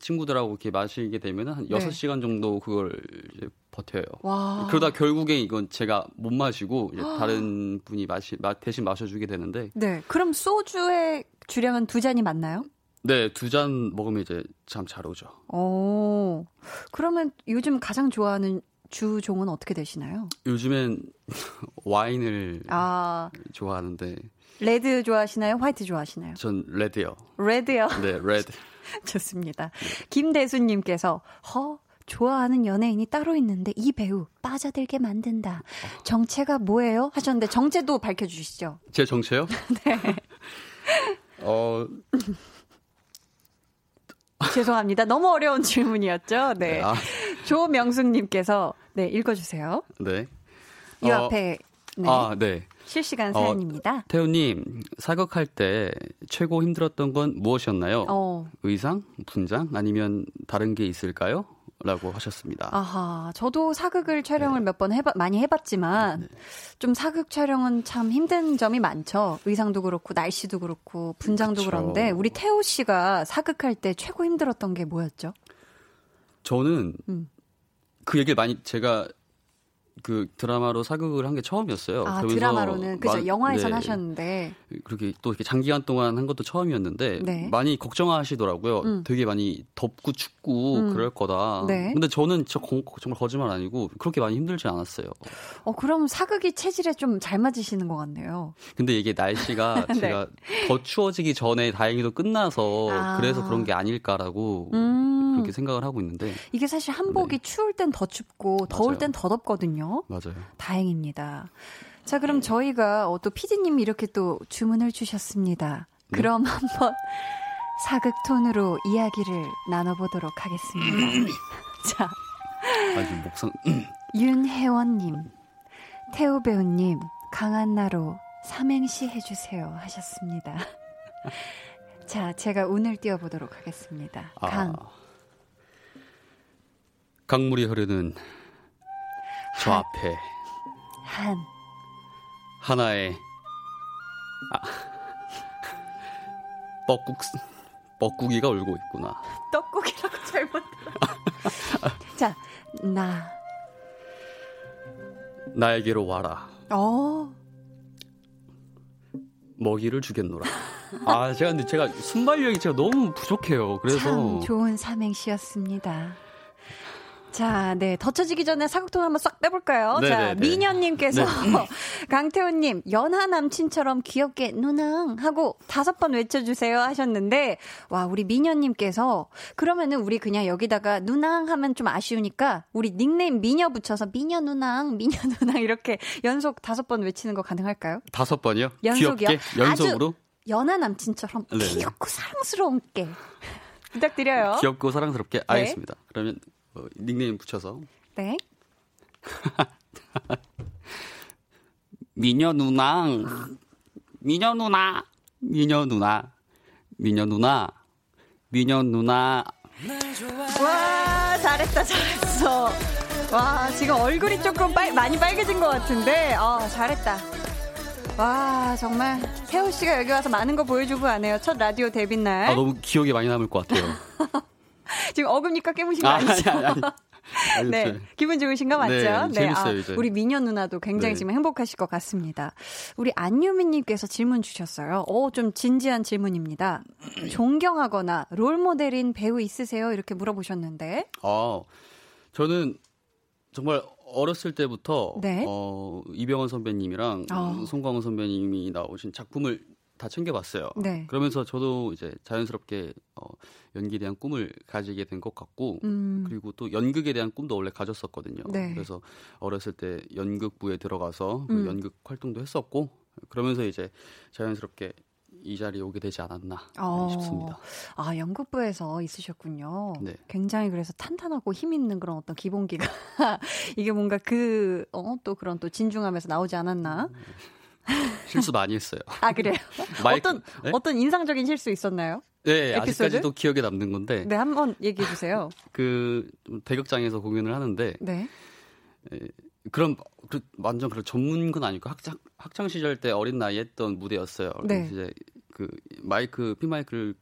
친구들하고 이렇게 마시게 되면 한 네. 6시간 정도 그걸 이제 버텨요. 와. 그러다 결국에 이건 제가 못 마시고 이제 다른 분이 마시 대신 마셔주게 되는데. 네. 그럼 소주의 주량은 두 잔이 맞나요? 네, 두 잔 먹으면 이제 참잘 오죠. 오, 그러면 요즘 가장 좋아하는 주종은 어떻게 되시나요? 요즘엔 와인을 아. 좋아하는데. Red 좋아하시나요? White 좋아하시나요? 전 red요. Red요? 네, red. 좋습니다. 네. 김대수님께서, 허, 좋아하는 연예인이 따로 있는데 이 배우 빠져들게 만든다. 정체가 뭐예요? 하셨는데 정체도 밝혀주시죠. 제 정체요? 네. 어, 죄송합니다. 너무 어려운 질문이었죠. 네. 네 아. 조명숙님께서 네 읽어주세요. 네. 이 어, 앞에 네. 아, 네. 실시간 어, 사연입니다. 어, 태우님 사극할 때 최고 힘들었던 건 무엇이었나요? 어. 의상, 분장, 아니면 다른 게 있을까요? 라고 하셨습니다. 아하, 저도 사극을 촬영을 네. 몇번 해봐, 많이 해봤지만, 네. 좀 사극 촬영은 참 힘든 점이 많죠. 의상도 그렇고, 날씨도 그렇고, 분장도 그쵸. 그런데, 우리 태호 씨가 사극할 때 최고 힘들었던 게 뭐였죠? 저는, 음. 그 얘기를 많이, 제가 그 드라마로 사극을 한 게 처음이었어요. 아, 드라마로는 그죠 영화에선 네. 하셨는데 그렇게 또 이렇게 장기간 동안 한 것도 처음이었는데 네. 많이 걱정하시더라고요. 음. 되게 많이 덥고 춥고 음. 그럴 거다. 네. 근데 저는 저 정말 거짓말 아니고 그렇게 많이 힘들지 않았어요. 어 그럼 사극이 체질에 좀 잘 맞으시는 것 같네요. 근데 이게 날씨가 네. 제가 더 추워지기 전에 다행히도 끝나서 아. 그래서 그런 게 아닐까라고 음. 그렇게 생각을 하고 있는데 이게 사실 한복이 네. 추울 땐 더 춥고 더울 땐 더 덥거든요. 맞아요. 다행입니다. 자, 그럼 저희가 어, 또 피디님이 이렇게 또 주문을 주셨습니다. 네? 그럼 한번 사극 톤으로 이야기를 나눠보도록 하겠습니다. 자. 아주 목상. 윤혜원님, 태우 배우님, 강한 나로 삼행시 해주세요 하셨습니다. 자, 제가 운을 띄워보도록 하겠습니다. 아. 강. 강물이 흐르는 저 앞에 한 하나의 아, 뻐국 뻐국이가 울고 있구나. 떡국이라고 잘못. 자, 나 나에게로 와라. 어. 먹이를 주겠노라. 아, 제가 근데 제가 순발력이 제가 너무 부족해요. 그래서 참 좋은 삼행시였습니다. 자, 네. 덧쳐지기 전에 사극통 한번 싹 빼볼까요? 네네네. 자, 네, 네. 미녀님께서 네. 강태훈님, 연하 남친처럼 귀엽게 누낭 하고 다섯 번 외쳐주세요 하셨는데, 와, 우리 미녀님께서, 그러면은 우리 그냥 여기다가 누낭 하면 좀 아쉬우니까, 우리 닉네임 미녀 붙여서 미녀 누낭, 미녀 누낭 이렇게 연속 다섯 번 외치는 거 가능할까요? 다섯 번이요? 연속이요? 귀엽게? 연속으로? 연하 남친처럼 네네. 귀엽고 사랑스러운 게. 부탁드려요. 귀엽고 사랑스럽게 네. 알겠습니다. 그러면 어, 닉네임 붙여서. 네. 미녀 누나, 미녀 누나, 미녀 누나, 미녀 누나, 미녀 누나. 와, 잘했다, 잘했어. 와, 지금 얼굴이 조금 빨, 많이 빨개진 것 같은데, 어, 잘했다. 와, 정말 태호 씨가 여기 와서 많은 거 보여주고 가네요. 첫 라디오 데뷔 날. 아, 너무 기억에 많이 남을 것 같아요. 지금 어금니까 깨무신 거 아, 아니죠? 아니, 아니, 아니. 네, 기분 좋으신가 맞죠? 네, 네 재밌어요, 아, 이제. 우리 미녀 누나도 굉장히 네. 지금 행복하실 것 같습니다. 우리 안유미님께서 질문 주셨어요. 오, 좀 진지한 질문입니다. 존경하거나 롤 모델인 배우 있으세요? 이렇게 물어보셨는데. 아, 저는 정말 어렸을 때부터 네. 어, 이병헌 선배님이랑 어. 송광호 선배님이 나오신 작품을 다 챙겨봤어요. 네. 그러면서 저도 이제 자연스럽게 어, 연기에 대한 꿈을 가지게 된 것 같고 음. 그리고 또 연극에 대한 꿈도 원래 가졌었거든요. 네. 그래서 어렸을 때 연극부에 들어가서 그 음. 연극 활동도 했었고 그러면서 이제 자연스럽게 이 자리에 오게 되지 않았나 어. 싶습니다. 아, 연극부에서 있으셨군요. 네. 굉장히 그래서 탄탄하고 힘 있는 그런 어떤 기본기가 이게 뭔가 그, 어, 또 그런 또 진중함에서 나오지 않았나. 음. 실수 많이 했어요. 아 그래요? 마이크, 어떤 네? 어떤 인상적인 실수 있었나요? 네, 에피소드? 아직까지도 기억에 남는 건데. 네, 한번 얘기해 주세요. 그 대극장에서 공연을 하는데. 네. 에, 그런 그, 완전 그런 전문건 아니고 학창 학창 시절 때 어린 나이에 했던 무대였어요. 네. 이제 그 마이크 피 마이크를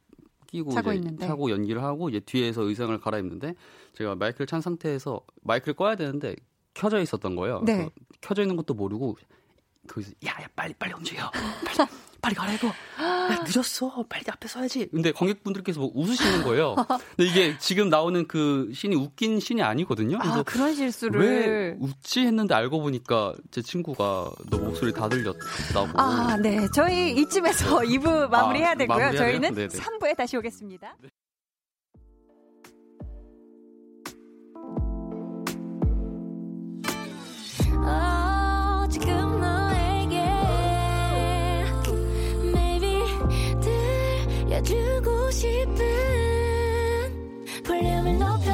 끼고 차고, 이제 차고 연기를 하고 이제 뒤에서 의상을 갈아입는데 제가 마이크를 찬 상태에서 마이크를 꺼야 되는데 켜져 있었던 거예요. 네. 켜져 있는 것도 모르고 거기서 야야 빨리 빨리 움직여. 빨리 빨리 가라고. 야 늦었어. 빨리 앞에 서야지. 근데 관객분들께서 뭐 웃으시는 거예요. 근데 이게 지금 나오는 그 신이 웃긴 신이 아니거든요. 그래서 아, 그런 실수를. 왜 웃지 했는데 알고 보니까 제 친구가 너 목소리 다 들렸다고. 아네. 저희 이쯤에서 2부 마무리해야 되고요. 아, 저희는 네네. 3부에 다시 오겠습니다. 네. 주고 싶은 볼륨을 높여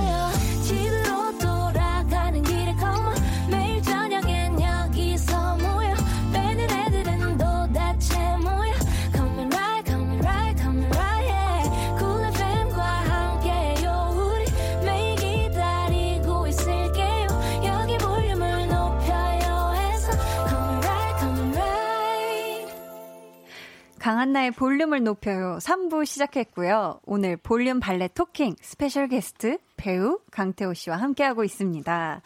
한나의 볼륨을 높여요. 3부 시작했고요. 오늘 볼륨 valet talking special 게스트 배우 강태호 씨와 함께하고 있습니다.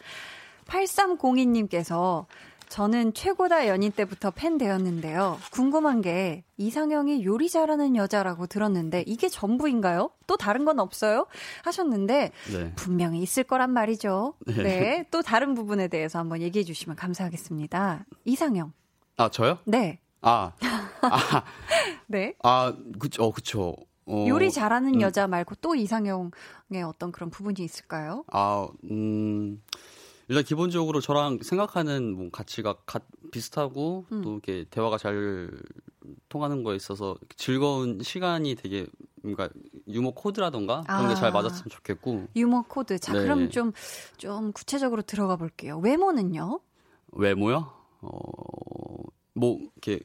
8302님께서 저는 최고다 연인 때부터 팬 되었는데요. 궁금한 게 이상형이 요리 잘하는 여자라고 들었는데 이게 전부인가요? 또 다른 건 없어요? 하셨는데 네. 분명히 있을 거란 말이죠. 네. 네. 또 다른 부분에 대해서 한번 얘기해 주시면 감사하겠습니다. 이상형. 아, 저요? 네. 아, 아, 네. 아, 그쵸, 어, 그쵸. 어, 요리 잘하는 음. 여자 말고 또 이상형의 어떤 그런 부분이 있을까요? 아, 음, 일단 기본적으로 저랑 생각하는 뭐 가치가 가, 비슷하고 음. 또 이렇게 대화가 잘 통하는 거에 있어서 즐거운 시간이 되게 뭔가 유머 코드라던가 그런 아, 게잘 맞았으면 좋겠고. 유머 코드. 자, 네. 그럼 좀, 좀 구체적으로 들어가 볼게요. 외모는요? 외모요? 어, 뭐, 이렇게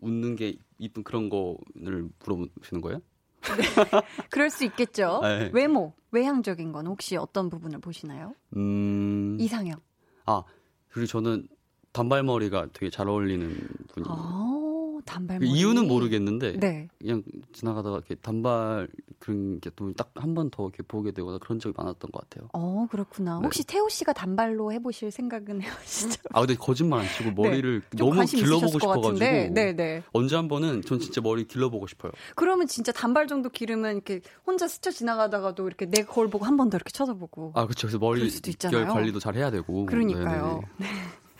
웃는 게 이쁜 그런 거를 물어보시는 거예요? 네, 그럴 수 있겠죠. 네. 외모, 외향적인 건 혹시 어떤 부분을 보시나요? 음... 이상형. 아, 그리고 저는 단발머리가 되게 잘 어울리는 분이에요. 아, 단발 그 이유는 모르겠는데 네. 그냥 지나가다가 이렇게 단발 그런 게 또 딱 한 번 더 이렇게 보게 되거나 그런 적이 많았던 것 같아요. 어 그렇구나. 네. 혹시 태호 씨가 단발로 해보실 생각은 해보시죠? 아 근데 거짓말 안 치고 네. 머리를 네. 너무 길러보고 싶어가지고 네, 네. 언제 한 번은 전 진짜 머리 길러보고 싶어요. 그러면 진짜 단발 정도 기르면 이렇게 혼자 스쳐 지나가다가도 이렇게 내 거울 보고 한 번 더 이렇게 쳐다보고. 아 그렇죠. 그래서 머리 결 관리도 잘 해야 되고. 그러니까요.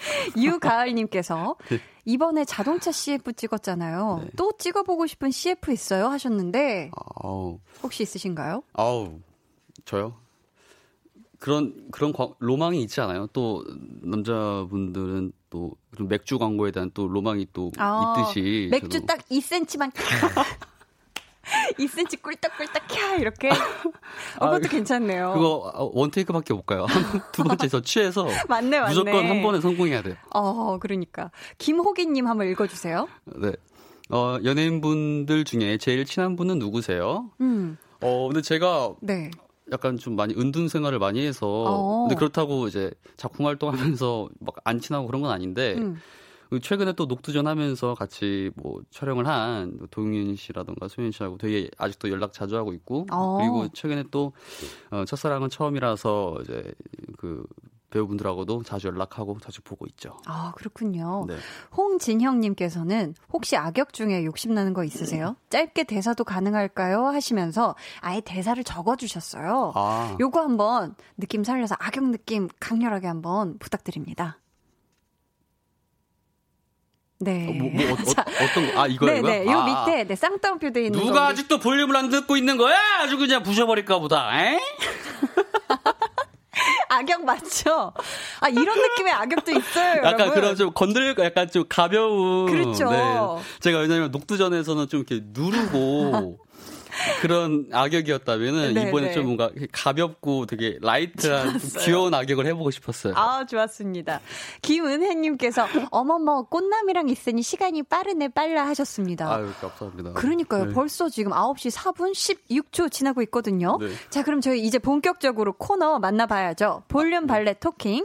유가을님께서 네. 이번에 자동차 CF 찍었잖아요. 네. 또 찍어보고 싶은 CF 있어요? 하셨는데 아우. 혹시 있으신가요? 아우 저요? 그런 그런 과, 로망이 있지 않아요? 또 남자분들은 또 맥주 광고에 대한 또 로망이 또 아, 있듯이 맥주 저도. 딱 2cm만 2cm 꿀떡꿀떡 캬 이렇게 어, 그것도 아, 괜찮네요. 그거 원테이크밖에 못 가요. 두 번째에서 취해서 맞네, 맞네. 무조건 한 번에 성공해야 돼요. 어, 그러니까 김호기님 한번 읽어주세요. 네. 어, 연예인분들 중에 제일 친한 분은 누구세요? 음. 어, 근데 제가 네. 약간 좀 많이 은둔 생활을 많이 해서 어. 근데 그렇다고 이제 작품 활동하면서 막 안 친하고 그런 건 아닌데. 음. 그 최근에 또 녹두전 하면서 같이 뭐 촬영을 한 동윤 씨라던가 소윤 씨하고 되게 아직도 연락 자주 하고 있고 어. 그리고 최근에 또 어, 첫사랑은 처음이라서 이제 그 배우분들하고도 자주 연락하고 자주 보고 있죠. 아, 그렇군요. 네. 홍진형님께서는 혹시 악역 중에 욕심나는 거 있으세요? 짧게 대사도 가능할까요? 하시면서 아예 대사를 적어주셨어요. 아. 요거 한번 느낌 살려서 악역 느낌 강렬하게 한번 부탁드립니다. 네. 어, 뭐, 뭐, 어, 떤 거? 아, 이거, 네네. 네. 요 아, 밑에, 네, 쌍따옴표 돼 있는 누가 아직도 볼륨을 안 듣고 있는 거야? 아주 그냥 부셔버릴까 보다, 에? 악역 맞죠? 아, 이런 느낌의 악역도 있어요. 약간 여러분. 그런 좀 건들, 약간 좀 가벼운. 그렇죠. 네. 제가 왜냐면 녹두전에서는 좀 이렇게 누르고. 그런 악역이었다면은 네, 이번에 네. 좀 뭔가 가볍고 되게 light한 귀여운 악역을 해보고 싶었어요. 아 좋았습니다. 김은혜님께서 어머머 꽃남이랑 있으니 시간이 빠르네 빨라 하셨습니다. 아유 감사합니다. 그러니까요. 네. 벌써 지금 9시 4분 16초 지나고 있거든요. 네. 자 그럼 저희 이제 본격적으로 코너 만나봐야죠. 볼륨 valet talking.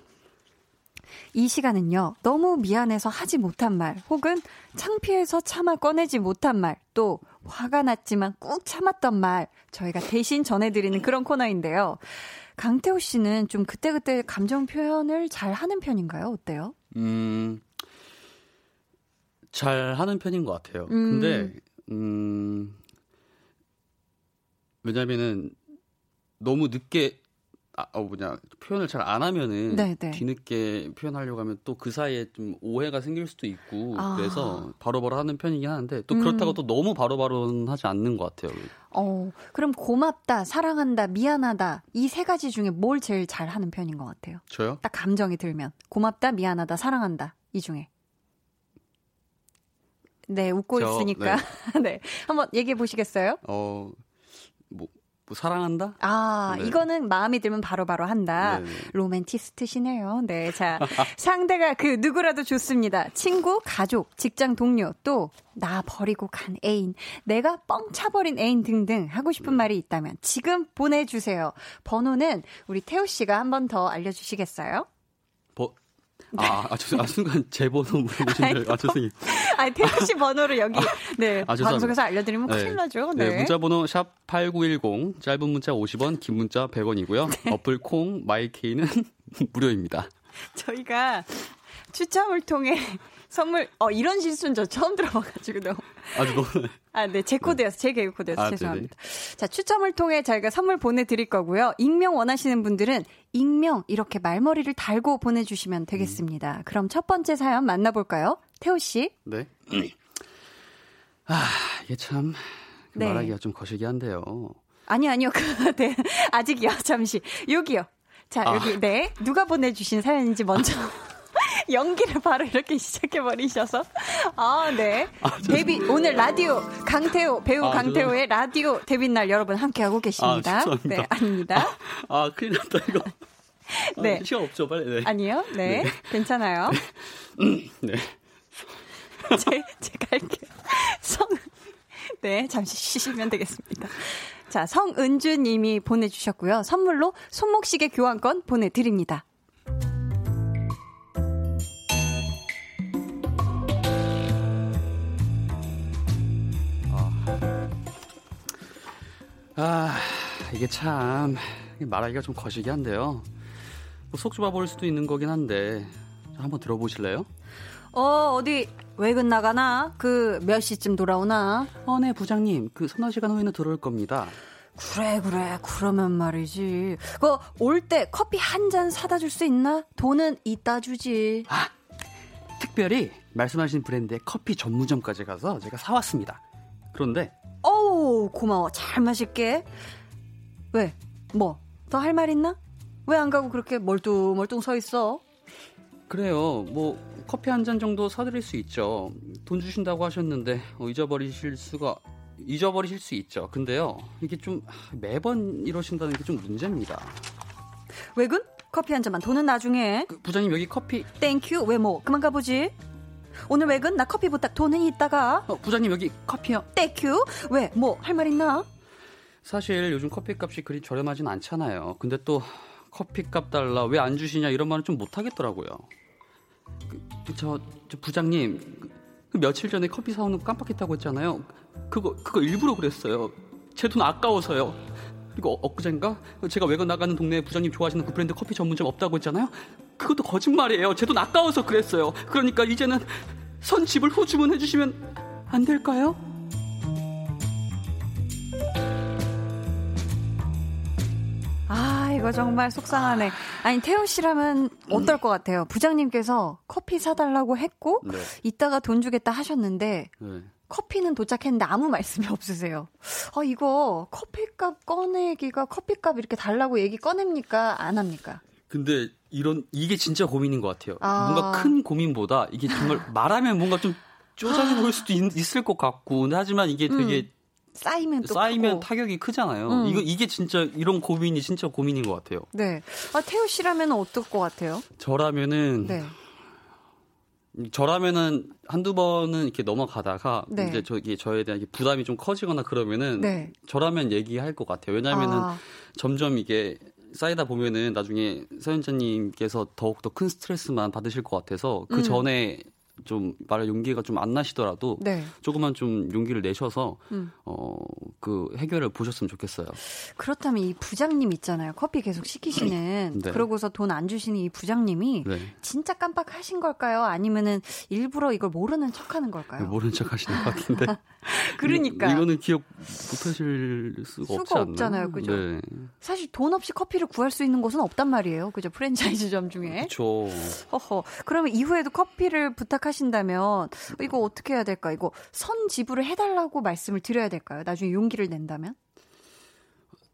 이 시간은요, 너무 미안해서 하지 못한 말, 혹은 창피해서 차마 꺼내지 못한 말, 또 화가 났지만 꾹 참았던 말, 저희가 대신 전해드리는 그런 코너인데요. 강태호 씨는 좀 그때그때 감정 표현을 잘 하는 편인가요? 어때요? 음, 잘 하는 편인 것 같아요. 음. 근데, 음, 왜냐면은 너무 늦게 아, 어, 뭐냐 표현을 잘 안 하면은 네네. 네. 뒤늦게 표현하려고 하면 또 그 사이에 좀 오해가 생길 수도 있고 아. 그래서 바로바로 하는 편이긴 하는데 또 그렇다고 음. 또 너무 바로바로는 하지 않는 것 같아요. 어, 그럼 고맙다, 사랑한다, 미안하다 이 세 가지 중에 뭘 제일 잘 하는 편인 것 같아요? 저요? 딱 감정이 들면 고맙다, 미안하다, 사랑한다 이 중에. 네, 웃고 저, 있으니까. 네. 네. 한번 얘기해 보시겠어요? 어, 뭐, 뭐 사랑한다? 아, 네. 이거는 마음이 들면 바로바로 바로 한다. 네네. 로맨티스트시네요. 네. 자, 상대가 그 누구라도 좋습니다. 친구, 가족, 직장 동료, 또 나 버리고 간 애인, 내가 뻥 차버린 애인 등등 하고 싶은 네. 말이 있다면 지금 보내주세요. 번호는 우리 태우 씨가 한 번 더 알려주시겠어요? 아, 아, 저, 아 순간 제 번호 물어보신 줄, 아, 죄송해요. 아니, 태호 씨 번호를 여기, 네, 아, 방송에서 알려드리면 큰일 네. 나죠. 네. 네. 문자 번호 샵 8910, 짧은 문자 50원, 긴 문자 100원이고요. 네. 어플 콩, My K는 무료입니다. 저희가 추첨을 통해 선물, 어, 이런 실수는 저 처음 들어봐가지고 너무. 아주 너무. 아, 네. 제 코드였어. 네. 제 개그 코드였어. 아, 죄송합니다. 네네. 자, 추첨을 통해 저희가 선물 보내드릴 거고요. 익명 원하시는 분들은 익명 이렇게 말머리를 달고 보내주시면 되겠습니다. 음. 그럼 첫 번째 사연 만나볼까요? 태호 씨. 네. 아, 이게 참. 네. 말하기가 좀 거시기 한데요. 아니요, 아니요. 네. 아직이요. 잠시. 여기요. 자, 아. 여기, 네. 누가 보내 주신 사연인지 먼저. 연기를 바로 이렇게 시작해버리셔서. 아, 네. 아, 데뷔, 오늘 라디오, 강태호, 배우 아, 강태호의 라디오 데뷔날 여러분 함께하고 계십니다. 아, 네, 아닙니다. 아, 아 큰일 났다, 이거. 네. 시간 없죠, 빨리. 네. 아니요, 네. 네. 괜찮아요. 네. 네. 제, 제가 할게요. 성, 네, 잠시 쉬시면 되겠습니다. 자, 성은주 님이 보내주셨고요. 선물로 손목시계 교환권 보내드립니다. 아, 이게 참 말하기가 좀 거시기 한데요. 뭐 속 좁아 보일 수도 있는 거긴 한데 한번 들어보실래요? 어, 어디 외근 나가나? 그 몇 시쯤 돌아오나? 어, 네, 부장님. 그 서너 시간 후에는 들어올 겁니다. 그래, 그래. 그러면 말이지. 그올때 커피 한 잔 사다 줄 수 있나? 돈은 이따 주지. 아, 특별히 말씀하신 브랜드의 커피 전문점까지 가서 제가 사왔습니다. 그런데 어우, 고마워. 잘 마실게. 왜? 뭐? 더 할 말 있나? 왜 안 가고 그렇게 멀뚱멀뚱 서 있어? 그래요. 뭐 커피 한 잔 정도 사드릴 수 있죠. 돈 주신다고 하셨는데 어, 잊어버리실 수가 잊어버리실 수 있죠. 근데요, 이게 좀 매번 이러신다는 게 좀 문제입니다. 왜군? 커피 한 잔만 돈은 나중에. 그, 부장님 여기 커피. Thank you. 왜 뭐? 그만 가보지. 오늘 외근? 나 커피 부탁. 돈은 이따가. 어, 부장님 여기 커피요. Thank you. 왜? 뭐 할 말 있나? 사실 요즘 커피값이 그리 저렴하진 않잖아요. 근데 또 커피값 달라 왜 안 주시냐 이런 말은 좀 못하겠더라고요. 그, 저, 저 부장님 그 며칠 전에 커피 사오는 거 깜빡했다고 했잖아요. 그거 그거 일부러 그랬어요. 제 돈 아까워서요. 그리고 엊그젠가 제가 외근 나가는 동네에 부장님 좋아하시는 그 브랜드 커피 전문점 없다고 했잖아요. 그것도 거짓말이에요. 제 돈 아까워서 그랬어요. 그러니까 이제는 선 집을 후주문해 주시면 안 될까요? 아, 이거 정말 속상하네. 아니, 태호 씨라면 어떨 것 같아요? 부장님께서 커피 사달라고 했고, 네. 이따가 돈 주겠다 하셨는데, 네. 커피는 도착했는데 아무 말씀이 없으세요. 아, 이거 커피값 꺼내기가 커피값 이렇게 달라고 얘기 꺼냅니까? 안 합니까? 근데 이런, 이게 진짜 고민인 것 같아요. 아. 뭔가 큰 고민보다 이게 정말 말하면 뭔가 좀 쪼잔해 보일 수도 있, 을것 같고, 하지만 이게 되게 음. 쌓이면 또 쌓이면 크고. 타격이 크잖아요. 음. 이거 이게 진짜 이런 고민이 진짜 고민인 것 같아요. 네. 아 태우 씨라면 어떨 것 같아요? 저라면은 네. 저라면은 한두 번은 이렇게 넘어가다가 네. 이제 저기 저에 대한 부담이 좀 커지거나 그러면은 네. 저라면 얘기할 것 같아요. 왜냐하면은 아. 점점 이게 쌓이다 보면은 나중에 서현자님께서 더욱 더 큰 스트레스만 받으실 것 같아서 그 음. 전에 좀 말할 용기가 좀 안 나시더라도 네. 조금만 좀 용기를 내셔서 음. 어그 해결을 보셨으면 좋겠어요. 그렇다면 이 부장님 있잖아요. 커피 계속 시키시는 네. 그러고서 돈 안 주시는 이 부장님이 네. 진짜 깜빡하신 걸까요? 아니면은 일부러 이걸 모르는 척하는 걸까요? 네, 모르는 척하시는 것 같은데. 그러니까 이, 거는 기억 못하실 수가, 수가? 없잖아요, 그죠? 네. 사실 돈 없이 커피를 구할 수 있는 곳은 없단 말이에요, 그죠? 프랜차이즈점 중에. 그렇죠. 허허. 그러면 이후에도 커피를 부탁 하신다면 이거 어떻게 해야 될까? 이거 선 지불을 해달라고 말씀을 드려야 될까요? 나중에 용기를 낸다면?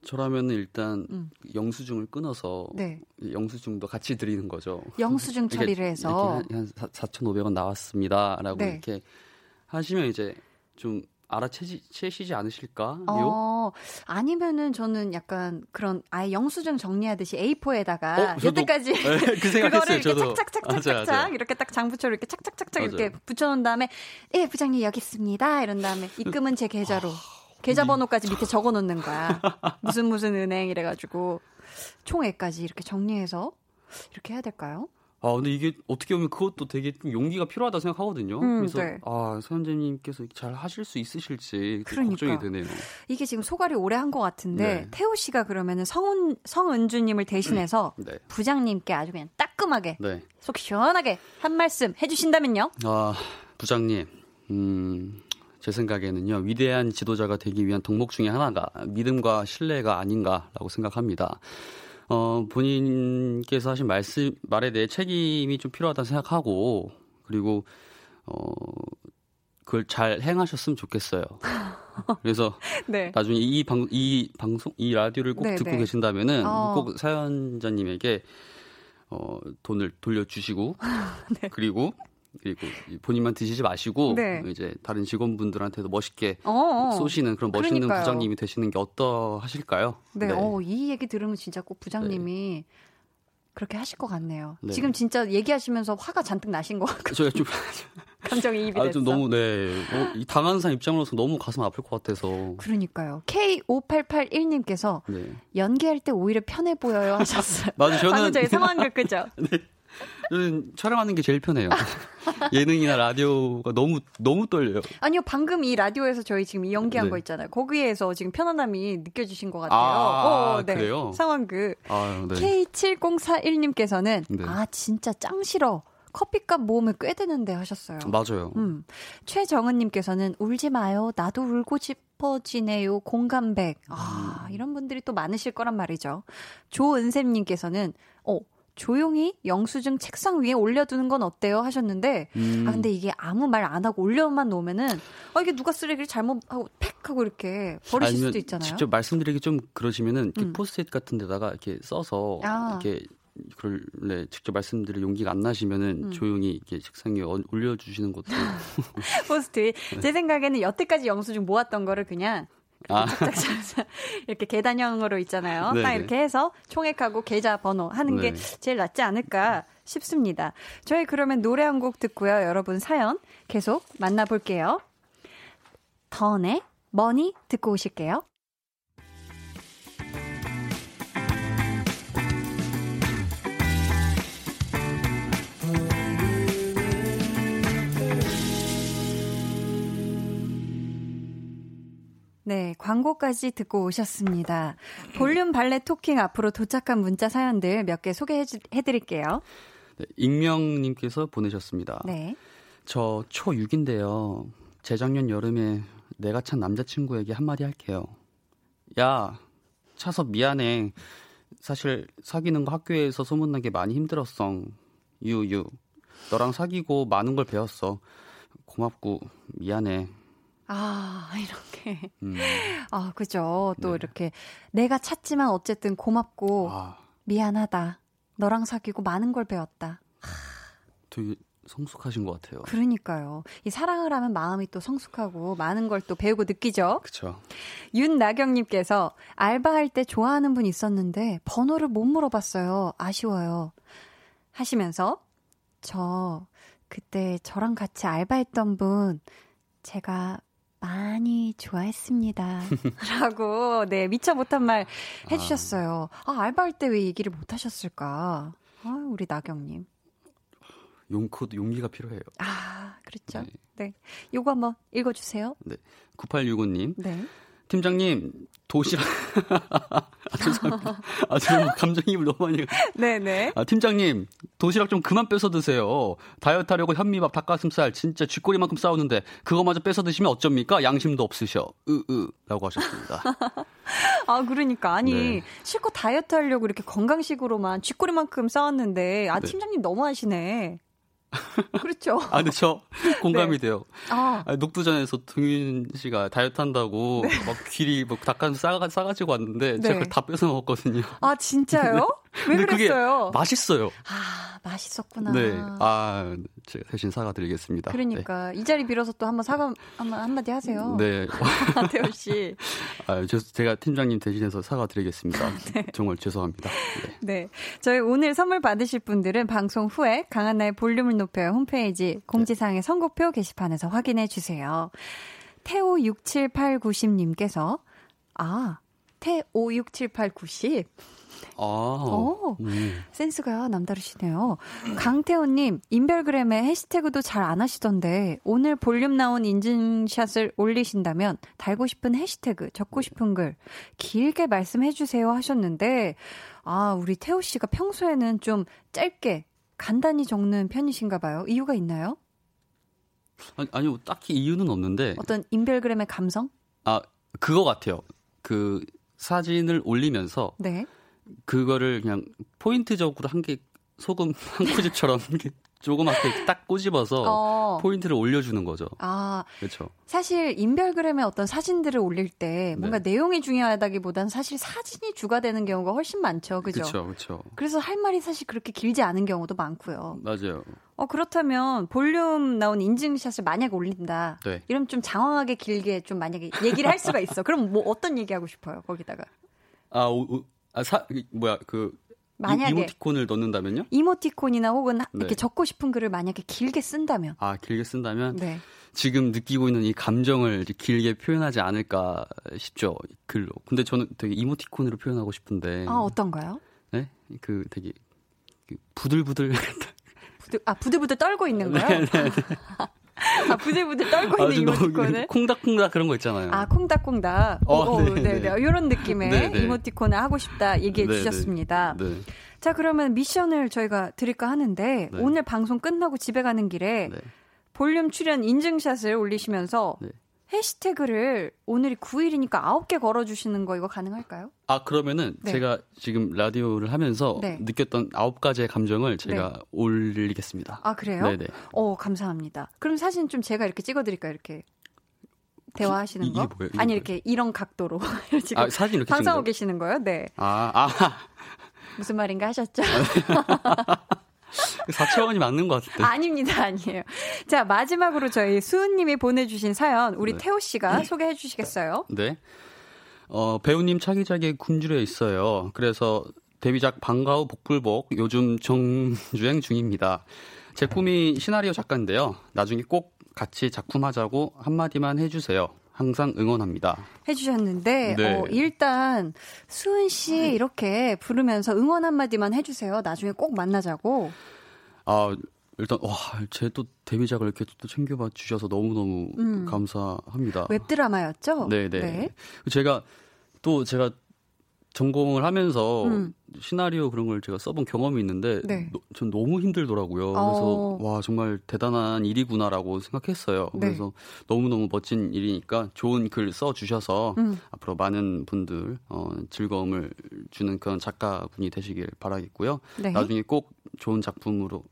저라면 일단 음. 영수증을 끊어서 네. 영수증도 같이 드리는 거죠. 영수증 처리를 해서 이렇게 한, 한 4,500원 나왔습니다라고 네. 이렇게 하시면 이제 좀 알아채시지 않으실까? 어, 아니면은 저는 약간 그런 아예 영수증 정리하듯이 A4에다가 어, 여태까지 네, 그 그거를 이렇게 착착착착착착 이렇게 딱 장부처럼 이렇게 착착착착 이렇게 붙여놓은 다음에 예 부장님 여기 있습니다. 이런 다음에 입금은 제 계좌로 계좌번호까지 밑에 적어놓는 거야. 무슨 무슨 은행 이래가지고 총액까지 이렇게 정리해서 이렇게 해야 될까요? 아, 근데 이게 어떻게 보면 그것도 되게 좀 용기가 필요하다 생각하거든요. 음, 그래서 네. 아, 서현재님께서 잘 하실 수 있으실지 그러니까. 걱정이 되네요. 이게 지금 소갈이 오래 한 것 같은데 네. 태호 씨가 그러면은 성은 성은주님을 대신해서 네. 부장님께 아주 그냥 따끔하게 네. 속 시원하게 한 말씀 해주신다면요? 아, 부장님, 음. 제 생각에는요, 위대한 지도자가 되기 위한 덕목 중에 하나가 믿음과 신뢰가 아닌가라고 생각합니다. 어, 본인께서 하신 말씀, 말에 대해 책임이 좀 필요하다 생각하고, 그리고, 어, 그걸 잘 행하셨으면 좋겠어요. 그래서 네. 나중에 이 방, 이 방송, 이 라디오를 꼭 네, 듣고 네. 계신다면은 어. 꼭 사연자님에게 어, 돈을 돌려주시고, 네. 그리고 그리고 본인만 드시지 마시고 네. 이제 다른 직원분들한테도 멋있게 어어. 어. 쏘시는 그런 멋있는 그러니까요. 부장님이 되시는 게 어떠하실까요? 네, 네. 어, 이 얘기 들으면 진짜 꼭 부장님이 네. 그렇게 하실 것 같네요. 네. 지금 진짜 얘기하시면서 화가 잔뜩 나신 것 같고. 저가 좀 감정이 입이 아, 됐어. 좀 너무 네. 어, 이 당한 사람 입장으로서 너무 가슴 아플 것 같아서. 그러니까요. K5881님께서 네. 연기할 때 오히려 편해 보여요 하셨어요. 맞아 저는 저희 상황극 그죠? 네. 저는 촬영하는 게 제일 편해요. 예능이나 라디오가 너무 너무 떨려요. 아니요, 방금 이 라디오에서 저희 지금 연기한 네. 거 있잖아요. 거기에서 지금 편안함이 느껴지신 것 같아요. 아, 어, 네. 그래요? 상황극. 아, 네. K7041님께서는 네. 아 진짜 짱 싫어. 커피값 모으면 꽤 되는데 하셨어요. 맞아요. 음. 최정은님께서는 울지 마요. 나도 울고 싶어지네요. 공감백. 아, 음. 이런 분들이 또 많으실 거란 말이죠. 조은샘님께서는, 어, 조용히 영수증 책상 위에 올려두는 건 어때요? 하셨는데, 음. 아, 근데 이게 아무 말 안 하고 올려만 놓으면은, 아, 이게 누가 쓰레기를 잘못하고 팩 하고 이렇게 버리실 수도 있잖아요. 직접 말씀드리기 좀 그러시면은, 이렇게 음. 포스트잇 같은 데다가 이렇게 써서, 아. 이렇게 그럴래 직접 말씀드릴 용기가 안 나시면은 음. 조용히 이렇게 책상 위에 올려주시는 것도 포스트. 네. 제 생각에는 여태까지 영수증 모았던 거를 그냥 아. 이렇게 계단형으로 있잖아요. 네네. 딱 이렇게 해서 총액하고 계좌 번호 하는 네. 게 제일 낫지 않을까 싶습니다. 저희 그러면 노래 한 곡 듣고요. 여러분 사연 계속 만나볼게요. 던의 Money 듣고 오실게요. 네, 광고까지 듣고 오셨습니다. 볼륨 발레 토킹 앞으로 도착한 문자 사연들 몇 개 소개해 드릴게요. 네, 익명님께서 보내셨습니다. 네. 저 초6인데요. 재작년 여름에 내가 찬 남자친구에게 한마디 할게요. 야, 차서 미안해. 사실 사귀는 거 학교에서 소문나게 많이 힘들었어. 유유. 너랑 사귀고 많은 걸 배웠어. 고맙고 미안해. 아, 이렇게. 음. 아, 그죠. 또 네. 이렇게 내가 찾지만 어쨌든 고맙고 아. 미안하다. 너랑 사귀고 많은 걸 배웠다. 되게 성숙하신 것 같아요. 그러니까요. 이 사랑을 하면 마음이 또 성숙하고 많은 걸 또 배우고 느끼죠. 그렇죠. 윤나경님께서 알바할 때 좋아하는 분 있었는데 번호를 못 물어봤어요. 아쉬워요. 하시면서 저 그때 저랑 같이 알바했던 분 제가 많이 좋아했습니다. 라고, 네, 미처 못한 말 해주셨어요. 아, 알바할 때 왜 얘기를 못 하셨을까? 아, 우리 나경님. 용코도 용기가 필요해요. 아, 그렇죠. 네. 네. 요거 한번 읽어주세요. 네. 9865님. 네. 팀장님, 도시락. 아, 죄송합니다. 아, 지금 감정이입을 너무 많이. 네네. 아, 팀장님, 도시락 좀 그만 뺏어 드세요. 다이어트 하려고 현미밥, 닭가슴살, 진짜 쥐꼬리만큼 싸우는데, 그거마저 뺏어 드시면 어쩝니까? 양심도 없으셔. 으, 으. 라고 하셨습니다. 아, 그러니까. 아니, 네. 실컷 다이어트 하려고 이렇게 건강식으로만 쥐꼬리만큼 싸웠는데, 아, 네. 팀장님 너무하시네. 그렇죠. 아, 근데 저 공감이 네. 돼요. 아. 아. 녹두전에서 동윤 씨가 다이어트 한다고 네. 막 귀리 뭐 닭가슴살 싸가, 싸가지고 왔는데 네. 제가 그걸 다 뺏어 먹었거든요. 아, 진짜요? 왜 그랬어요? 맛있어요. 아, 맛있었구나. 네. 아, 제가 대신 사과드리겠습니다. 그러니까 네. 이 자리 빌어서 또 한번 사과 한번 한마디 하세요. 네. 태호 씨. 아, 저, 제가 팀장님 대신해서 사과드리겠습니다. 네. 정말 죄송합니다. 네. 네. 저희 오늘 선물 받으실 분들은 방송 후에 강한나의 볼륨을 높여요 홈페이지 공지사항의 선곡표 게시판에서 확인해 주세요. 태호 67890님께서 아, 태5 6 7 8 90 아, 오, 음. 센스가 남다르시네요. 강태호님, 인별그램에 해시태그도 잘 안 하시던데, 오늘 볼륨 나온 인증샷을 올리신다면, 달고 싶은 해시태그, 적고 싶은 글, 길게 말씀해주세요 하셨는데, 아, 우리 태호 씨가 평소에는 좀 짧게, 간단히 적는 편이신가 봐요. 이유가 있나요? 아니, 아니요, 딱히 이유는 없는데. 어떤 인별그램의 감성? 아, 그거 같아요. 그 사진을 올리면서. 네. 그거를 그냥 포인트적으로 한 개 소금 한 꼬집처럼 조그맣게 딱 꼬집어서 어. 포인트를 올려주는 거죠. 아, 그렇죠. 사실 인별그램에 어떤 사진들을 올릴 때 뭔가 네. 내용이 중요하다기보단 사실 사진이 주가 되는 경우가 훨씬 많죠, 그죠? 그렇죠, 그렇죠. 그래서 할 말이 사실 그렇게 길지 않은 경우도 많고요. 맞아요. 어 그렇다면 볼륨 나온 인증샷을 만약 올린다. 네. 이러면 좀 장황하게 길게 좀 만약에 얘기를 할 수가 있어. 그럼 뭐 어떤 얘기 하고 싶어요, 거기다가? 아, 오, 아, 사, 뭐야, 그, 만약에 이모티콘을 넣는다면요? 이모티콘이나 혹은 네. 이렇게 적고 싶은 글을 만약에 길게 쓴다면 아 길게 쓴다면 네. 지금 느끼고 있는 이 감정을 길게 표현하지 않을까 싶죠 글로. 근데 저는 되게 이모티콘으로 표현하고 싶은데 아 어떤가요? 네, 그 되게 부들부들. 부들, 아, 부들부들 떨고 있는 거요? 네, 네, 네. 아, 부들부들 떨고 있는 이모티콘을? 콩닥콩닥 그런 거 있잖아요. 아, 콩닥콩닥. 어, 어, 네, 네. 네. 이런 느낌의 네네. 이모티콘을 하고 싶다 얘기해 네네. 주셨습니다. 네. 자, 그러면 미션을 저희가 드릴까 하는데, 네. 오늘 방송 끝나고 집에 가는 길에 네. 볼륨 출연 인증샷을 올리시면서 네. 해시태그를 오늘이 9일이니까 9개 걸어주시는 거 이거 가능할까요? 아, 그러면은 네. 제가 지금 라디오를 하면서 네. 느꼈던 9가지의 감정을 제가 네. 올리겠습니다. 아, 그래요? 네네. 어, 감사합니다. 그럼 사진 좀 제가 이렇게 찍어드릴까요? 이렇게. 대화하시는 거? 뭐예요? 아니, 이렇게 이런 각도로. 지금 아, 사진 이렇게 방송하고 계시는 거요? 네. 아, 아. 무슨 말인가 하셨죠? 4차원이 맞는 것 같은데. 아닙니다, 아니에요. 자, 마지막으로 저희 수은님이 보내주신 사연, 우리 네. 태호 씨가 네. 소개해 주시겠어요? 네. 어, 배우님 차기작에 군주에 있어요. 그래서 데뷔작 방과후 복불복 요즘 정주행 중입니다. 제 꿈이 시나리오 작가인데요. 나중에 꼭 같이 작품하자고 한마디만 해주세요. 항상 응원합니다. 해주셨는데 네. 어, 일단 수은 씨 이렇게 부르면서 응원 한마디만 해주세요. 나중에 꼭 만나자고. 아 일단 와, 제 또 데뷔작을 이렇게 또 챙겨봐 주셔서 너무 너무 음. 감사합니다. 웹드라마였죠? 네네. 네. 네. 제가 또 제가 전공을 하면서 음. 시나리오 그런 걸 제가 써본 경험이 있는데 네. 너, 전 너무 힘들더라고요. 그래서 어. 와 정말 대단한 일이구나라고 생각했어요. 네. 그래서 너무 너무 멋진 일이니까 좋은 글 써 주셔서 음. 앞으로 많은 분들 어, 즐거움을 주는 그런 작가분이 되시길 바라겠고요. 네. 나중에 꼭 좋은 작품으로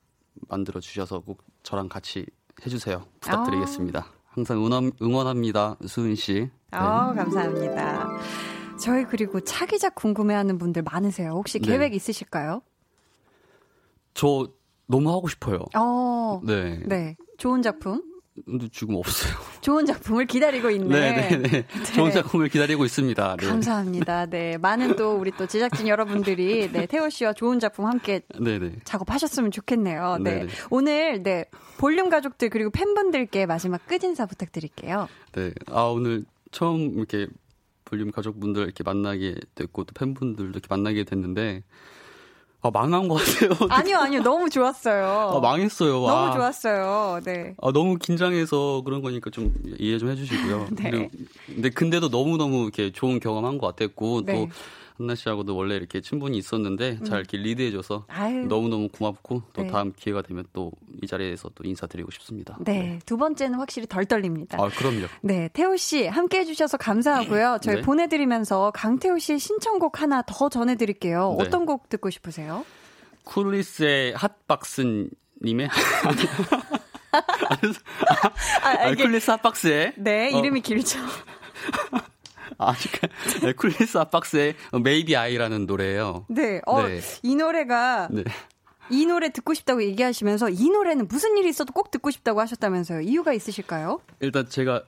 만들어 주셔서 꼭 저랑 같이 해주세요. 부탁드리겠습니다. 아. 항상 응원, 응원합니다, 수은 씨. 네. 아, 감사합니다. 저희 그리고 차기작 궁금해하는 분들 많으세요. 혹시 네. 계획 있으실까요? 저 너무 하고 싶어요. 어, 네. 네. 좋은 작품? 근데 지금 없어요. 좋은 작품을 기다리고 있네. 네네네. 네, 네. 네. 좋은 작품을 기다리고 있습니다. 네. 감사합니다. 네. 많은 또 우리 또 제작진 여러분들이 네, 태호 씨와 좋은 작품 함께 네네. 작업하셨으면 좋겠네요. 네. 네네. 오늘 네. 볼륨 가족들 그리고 팬분들께 마지막 끝인사 부탁드릴게요. 네. 아, 오늘 처음 이렇게 볼륨 가족분들 이렇게 만나게 됐고 또 팬분들도 이렇게 만나게 됐는데 아, 망한 것 같아요. 아니요, 아니요. 너무 좋았어요. 아, 망했어요. 너무 아. 좋았어요. 네. 아, 너무 긴장해서 그런 거니까 좀 이해 좀 해주시고요. 네. 근데 근데도 너무너무 이렇게 좋은 경험한 것 같았고, 네. 또 한나 씨하고도 원래 이렇게 친분이 있었는데 잘 이렇게 리드해줘서 아유. 너무너무 고맙고 또 네. 다음 기회가 되면 또 이 자리에서 또 인사드리고 싶습니다. 네. 네. 두 번째는 확실히 덜 떨립니다. 아, 그럼요. 네. 태호 씨 함께 해주셔서 감사하고요. 저희 네. 보내드리면서 강태호 씨의 신청곡 하나 더 전해드릴게요. 네. 어떤 곡 듣고 싶으세요? Cooly's의 Hot Box님의 아, 아, Cooly's Hot Box의 네 이름이 어. 길죠. 아직 네, Cooly's Hot Box의 Maybe I라는 노래예요. 네. 어, 네. 이 노래가 네. 이 노래 듣고 싶다고 얘기하시면서 이 노래는 무슨 일이 있어도 꼭 듣고 싶다고 하셨다면서요. 이유가 있으실까요? 일단 제가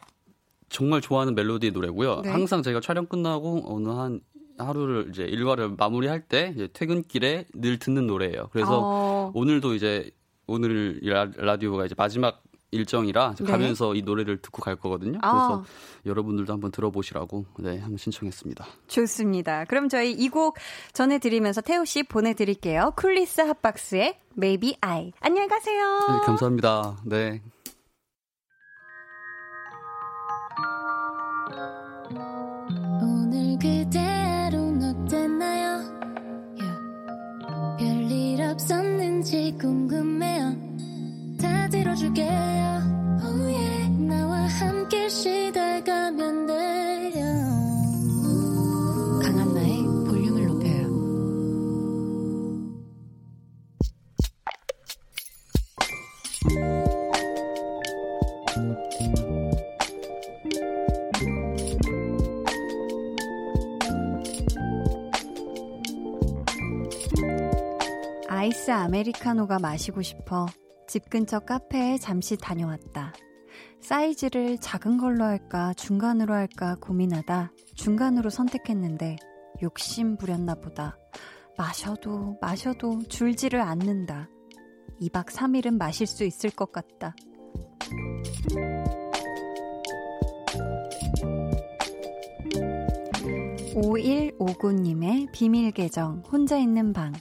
정말 좋아하는 멜로디 노래고요. 네. 항상 제가 촬영 끝나고 어느 한 하루를 이제 일과를 마무리할 때 퇴근길에 늘 듣는 노래예요. 그래서 어... 오늘도 이제 오늘 라디오가 이제 마지막 일정이라 네. 가면서 이 노래를 듣고 갈 거거든요. 아. 그래서 여러분들도 한번 들어보시라고 네, 한번 신청했습니다. 좋습니다. 그럼 저희 이 곡 전해드리면서 태우 씨 보내드릴게요. 쿨리스 핫박스의 Maybe I. 안녕히 가세요. 네, 감사합니다. 네. 오늘 그대로 어땠나요? Yeah. 별일 없었는지 궁금해요. 다 들어줄게요. Oh yeah. 나와 함께 시달가면 돼요. 강한나의 볼륨을 높여요. 아이스 아메리카노가 마시고 싶어 집 근처 카페에 잠시 다녀왔다. 사이즈를 작은 걸로 할까, 중간으로 할까 고민하다 중간으로 선택했는데 욕심 부렸나 보다. 마셔도 마셔도 줄지를 않는다. 2박 3일은 마실 수 있을 것 같다. 5159님의 비밀 계정, 혼자 있는 방.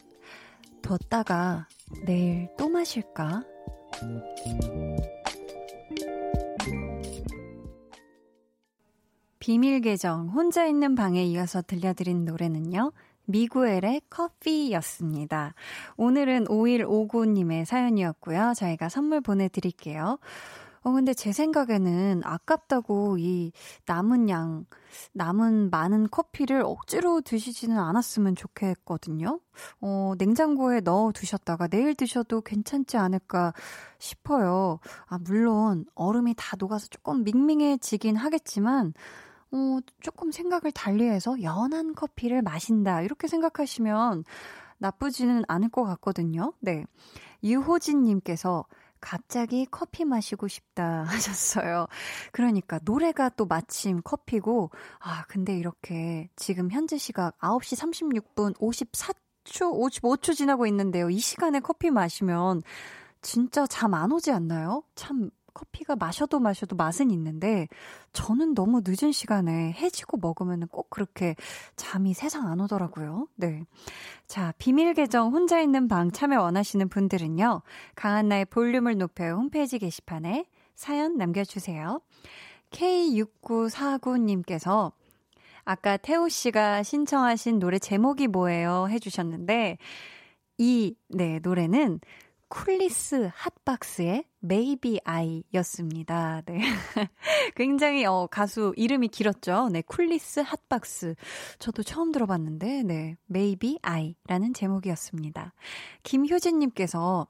뒀다가 내일 또 마실까? 비밀 계정 혼자 있는 방에 이어서 들려드린 노래는요. 미구엘의 커피였습니다. 오늘은 5159님의 사연이었고요. 저희가 선물 보내드릴게요. 어, 근데 제 생각에는 아깝다고 이 남은 양, 남은 많은 커피를 억지로 드시지는 않았으면 좋겠거든요. 어, 냉장고에 넣어 두셨다가 내일 드셔도 괜찮지 않을까 싶어요. 아, 물론 얼음이 다 녹아서 조금 밍밍해지긴 하겠지만, 어, 조금 생각을 달리해서 연한 커피를 마신다. 이렇게 생각하시면 나쁘지는 않을 것 같거든요. 네. 유호진님께서 갑자기 커피 마시고 싶다 하셨어요. 그러니까 노래가 또 마침 커피고, 아, 근데 이렇게 지금 현재 시각 9시 36분 54초, 55초 지나고 있는데요. 이 시간에 커피 마시면 진짜 잠 안 오지 않나요? 참 커피가 마셔도 마셔도 맛은 있는데 저는 너무 늦은 시간에 해지고 먹으면 꼭 그렇게 잠이 세상 안 오더라고요. 네. 자, 비밀 계정 혼자 있는 방 참여 원하시는 분들은요. 강한나의 볼륨을 높여 홈페이지 게시판에 사연 남겨주세요. K6949님께서 아까 태호 씨가 신청하신 노래 제목이 뭐예요? 해주셨는데, 이, 네, 노래는 Cooly's Hot Box의 Maybe I 였습니다. 네. 굉장히, 어, 가수 이름이 길었죠. 네, Cooly's Hot Box. 저도 처음 들어봤는데, 네, Maybe I 라는 제목이었습니다. 김효진 님께서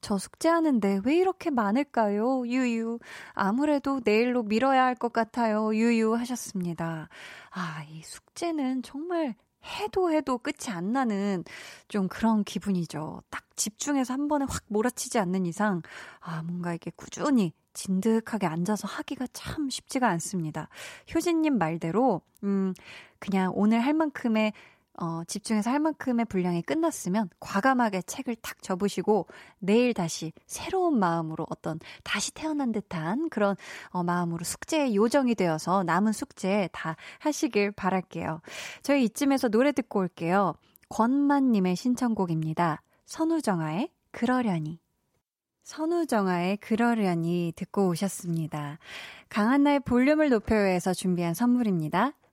저 숙제하는데 왜 이렇게 많을까요? 유유. 아무래도 내일로 미뤄야 할 것 같아요. 유유 하셨습니다. 아, 이 숙제는 정말 해도 해도 끝이 안 나는 좀 그런 기분이죠. 딱 집중해서 한 번에 확 몰아치지 않는 이상, 아, 뭔가 이게 꾸준히 진득하게 앉아서 하기가 참 쉽지가 않습니다. 효진님 말대로, 음, 그냥 오늘 할 만큼의 어, 집중해서 할 만큼의 분량이 끝났으면 과감하게 책을 탁 접으시고 내일 다시 새로운 마음으로 어떤 다시 태어난 듯한 그런 어, 마음으로 숙제에 요정이 되어서 남은 숙제 다 하시길 바랄게요. 저희 이쯤에서 노래 듣고 올게요. 권만님의 신청곡입니다. 선우정아의 그러려니. 선우정아의 그러려니 듣고 오셨습니다. 강한나의 볼륨을 높여요에서 준비한 선물입니다.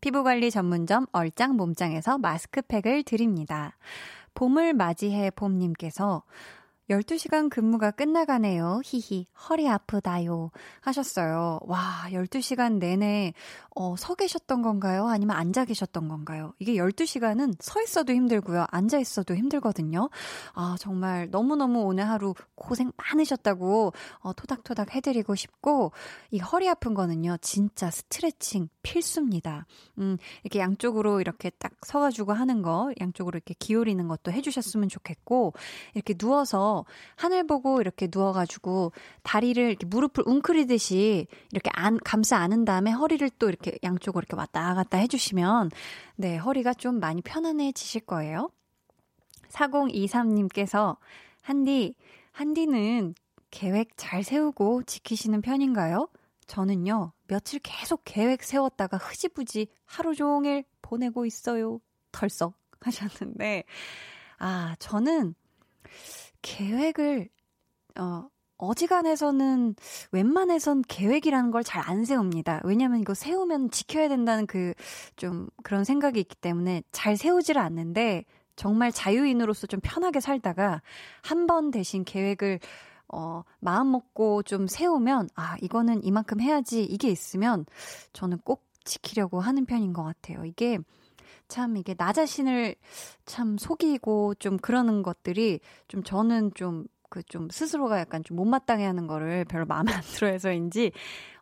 피부관리 전문점 얼짱 몸짱에서 마스크팩을 드립니다. 봄을 맞이해 봄님께서 12시간 근무가 끝나가네요. 히히. 허리 아프다요. 하셨어요. 와, 12시간 내내, 어, 서 계셨던 건가요? 아니면 앉아 계셨던 건가요? 이게 12시간은 서 있어도 힘들고요. 앉아 있어도 힘들거든요. 아, 정말 너무너무 오늘 하루 고생 많으셨다고, 어, 토닥토닥 해드리고 싶고, 이 허리 아픈 거는요, 진짜 스트레칭 필수입니다. 음, 이렇게 양쪽으로 이렇게 딱 서가지고 하는 거, 양쪽으로 이렇게 기울이는 것도 해주셨으면 좋겠고, 이렇게 누워서 하늘 보고 이렇게 누워가지고 다리를 이렇게 무릎을 웅크리듯이 이렇게 안, 감싸 안은 다음에 허리를 또 이렇게 양쪽으로 이렇게 왔다 갔다 해주시면 네, 허리가 좀 많이 편안해지실 거예요. 4023님께서 한디, 한디는 계획 잘 세우고 지키시는 편인가요? 저는요, 며칠 계속 계획 세웠다가 흐지부지 하루 종일 보내고 있어요. 털썩 하셨는데, 아, 저는 계획을, 어, 어지간해서는 웬만해선 계획이라는 걸 잘 안 세웁니다. 왜냐면 이거 세우면 지켜야 된다는 그, 좀 그런 생각이 있기 때문에 잘 세우지를 않는데, 정말 자유인으로서 좀 편하게 살다가, 한 번 대신 계획을, 어, 마음 먹고 좀 세우면, 아, 이거는 이만큼 해야지, 이게 있으면, 저는 꼭 지키려고 하는 편인 것 같아요. 이게, 참 이게 나 자신을 참 속이고 좀 그러는 것들이 좀 저는 좀 그좀 스스로가 약간 좀 못마땅해 하는 거를 별로 마음에 안 들어 해서인지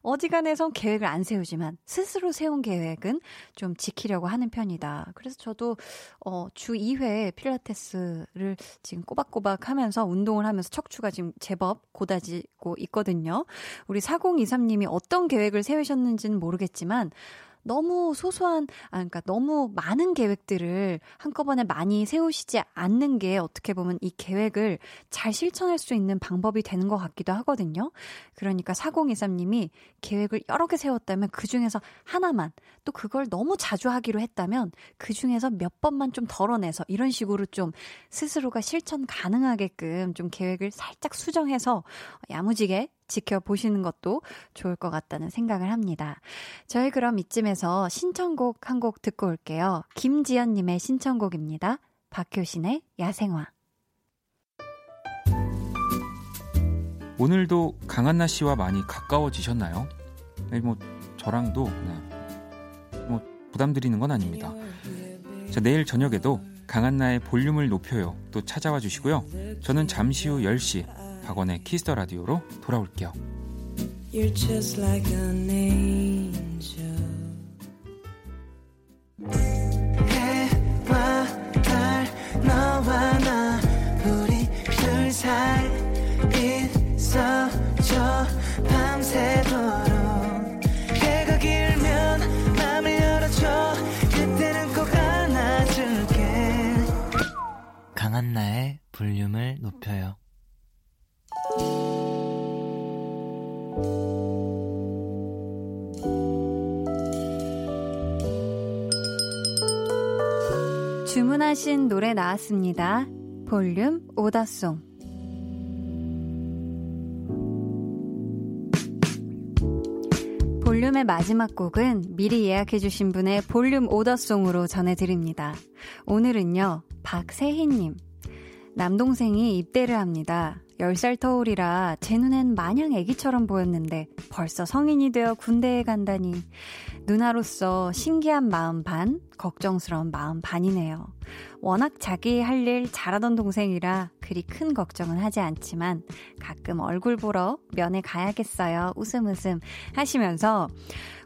어지간해선 계획을 안 세우지만 스스로 세운 계획은 좀 지키려고 하는 편이다. 그래서 저도 어, 주 2회 필라테스를 지금 꼬박꼬박 하면서 운동을 하면서 척추가 지금 제법 고다지고 있거든요. 우리 4023님이 어떤 계획을 세우셨는지는 모르겠지만 너무 소소한, 아, 그러니까 너무 많은 계획들을 한꺼번에 많이 세우시지 않는 게 어떻게 보면 이 계획을 잘 실천할 수 있는 방법이 되는 것 같기도 하거든요. 그러니까 4023님이 계획을 여러 개 세웠다면 그 중에서 하나만, 또 그걸 너무 자주 하기로 했다면 그 중에서 몇 번만 좀 덜어내서 이런 식으로 좀 스스로가 실천 가능하게끔 좀 계획을 살짝 수정해서 야무지게 지켜보시는 것도 좋을 것 같다는 생각을 합니다. 저희 그럼 이쯤에서 신청곡 한 곡 듣고 올게요. 김지연님의 신청곡입니다. 박효신의 야생화. 오늘도 강한나 씨와 많이 가까워지셨나요? 네, 뭐 저랑도 네. 뭐 부담드리는 건 아닙니다. 자, 내일 저녁에도 강한나의 볼륨을 높여요. 또 찾아와 주시고요. 저는 잠시 후 10시 박원의 키스터 라디오로 돌아올게요. An 주문하신 노래 나왔습니다. 볼륨 오다송. 볼륨의 마지막 곡은 미리 예약해주신 분의 볼륨 오더송으로 전해드립니다. 오늘은요, 박세희님. 남동생이 입대를 합니다. 10살 터울이라 제 눈엔 마냥 애기처럼 보였는데 벌써 성인이 되어 군대에 간다니 누나로서 신기한 마음 반, 걱정스러운 마음 반이네요. 워낙 자기 할 일 잘하던 동생이라 그리 큰 걱정은 하지 않지만 가끔 얼굴 보러 면회 가야겠어요. 웃음 웃음 하시면서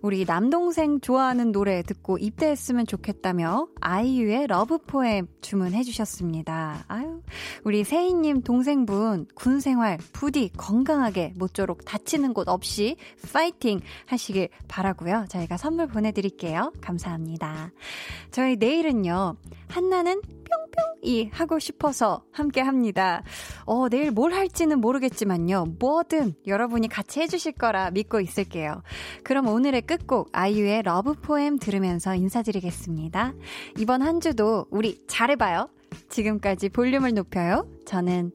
우리 남동생 좋아하는 노래 듣고 입대했으면 좋겠다며 아이유의 Love poem 주문해 주셨습니다. 아유, 우리 세희님 동생분 군 생활 부디 건강하게 모쪼록 다치는 곳 없이 파이팅 하시길 바라고요. 저희가 선물 보내드릴게요. 감사합니다. 저희 내일은요. 한나는 뿅뿅이 하고 싶어서 함께 합니다. 어, 내일 뭘 할지는 모르겠지만요. 뭐든 여러분이 같이 해주실 거라 믿고 있을게요. 그럼 오늘의 끝곡 아이유의 Love poem 들으면서 인사드리겠습니다. 이번 한 주도 우리 잘해봐요. 지금까지 볼륨을 높여요. 저는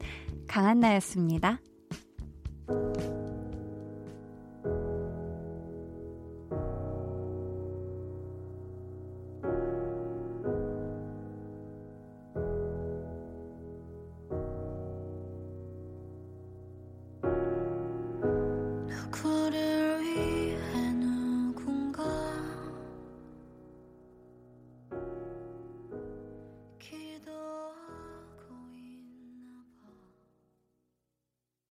강한나였습니다.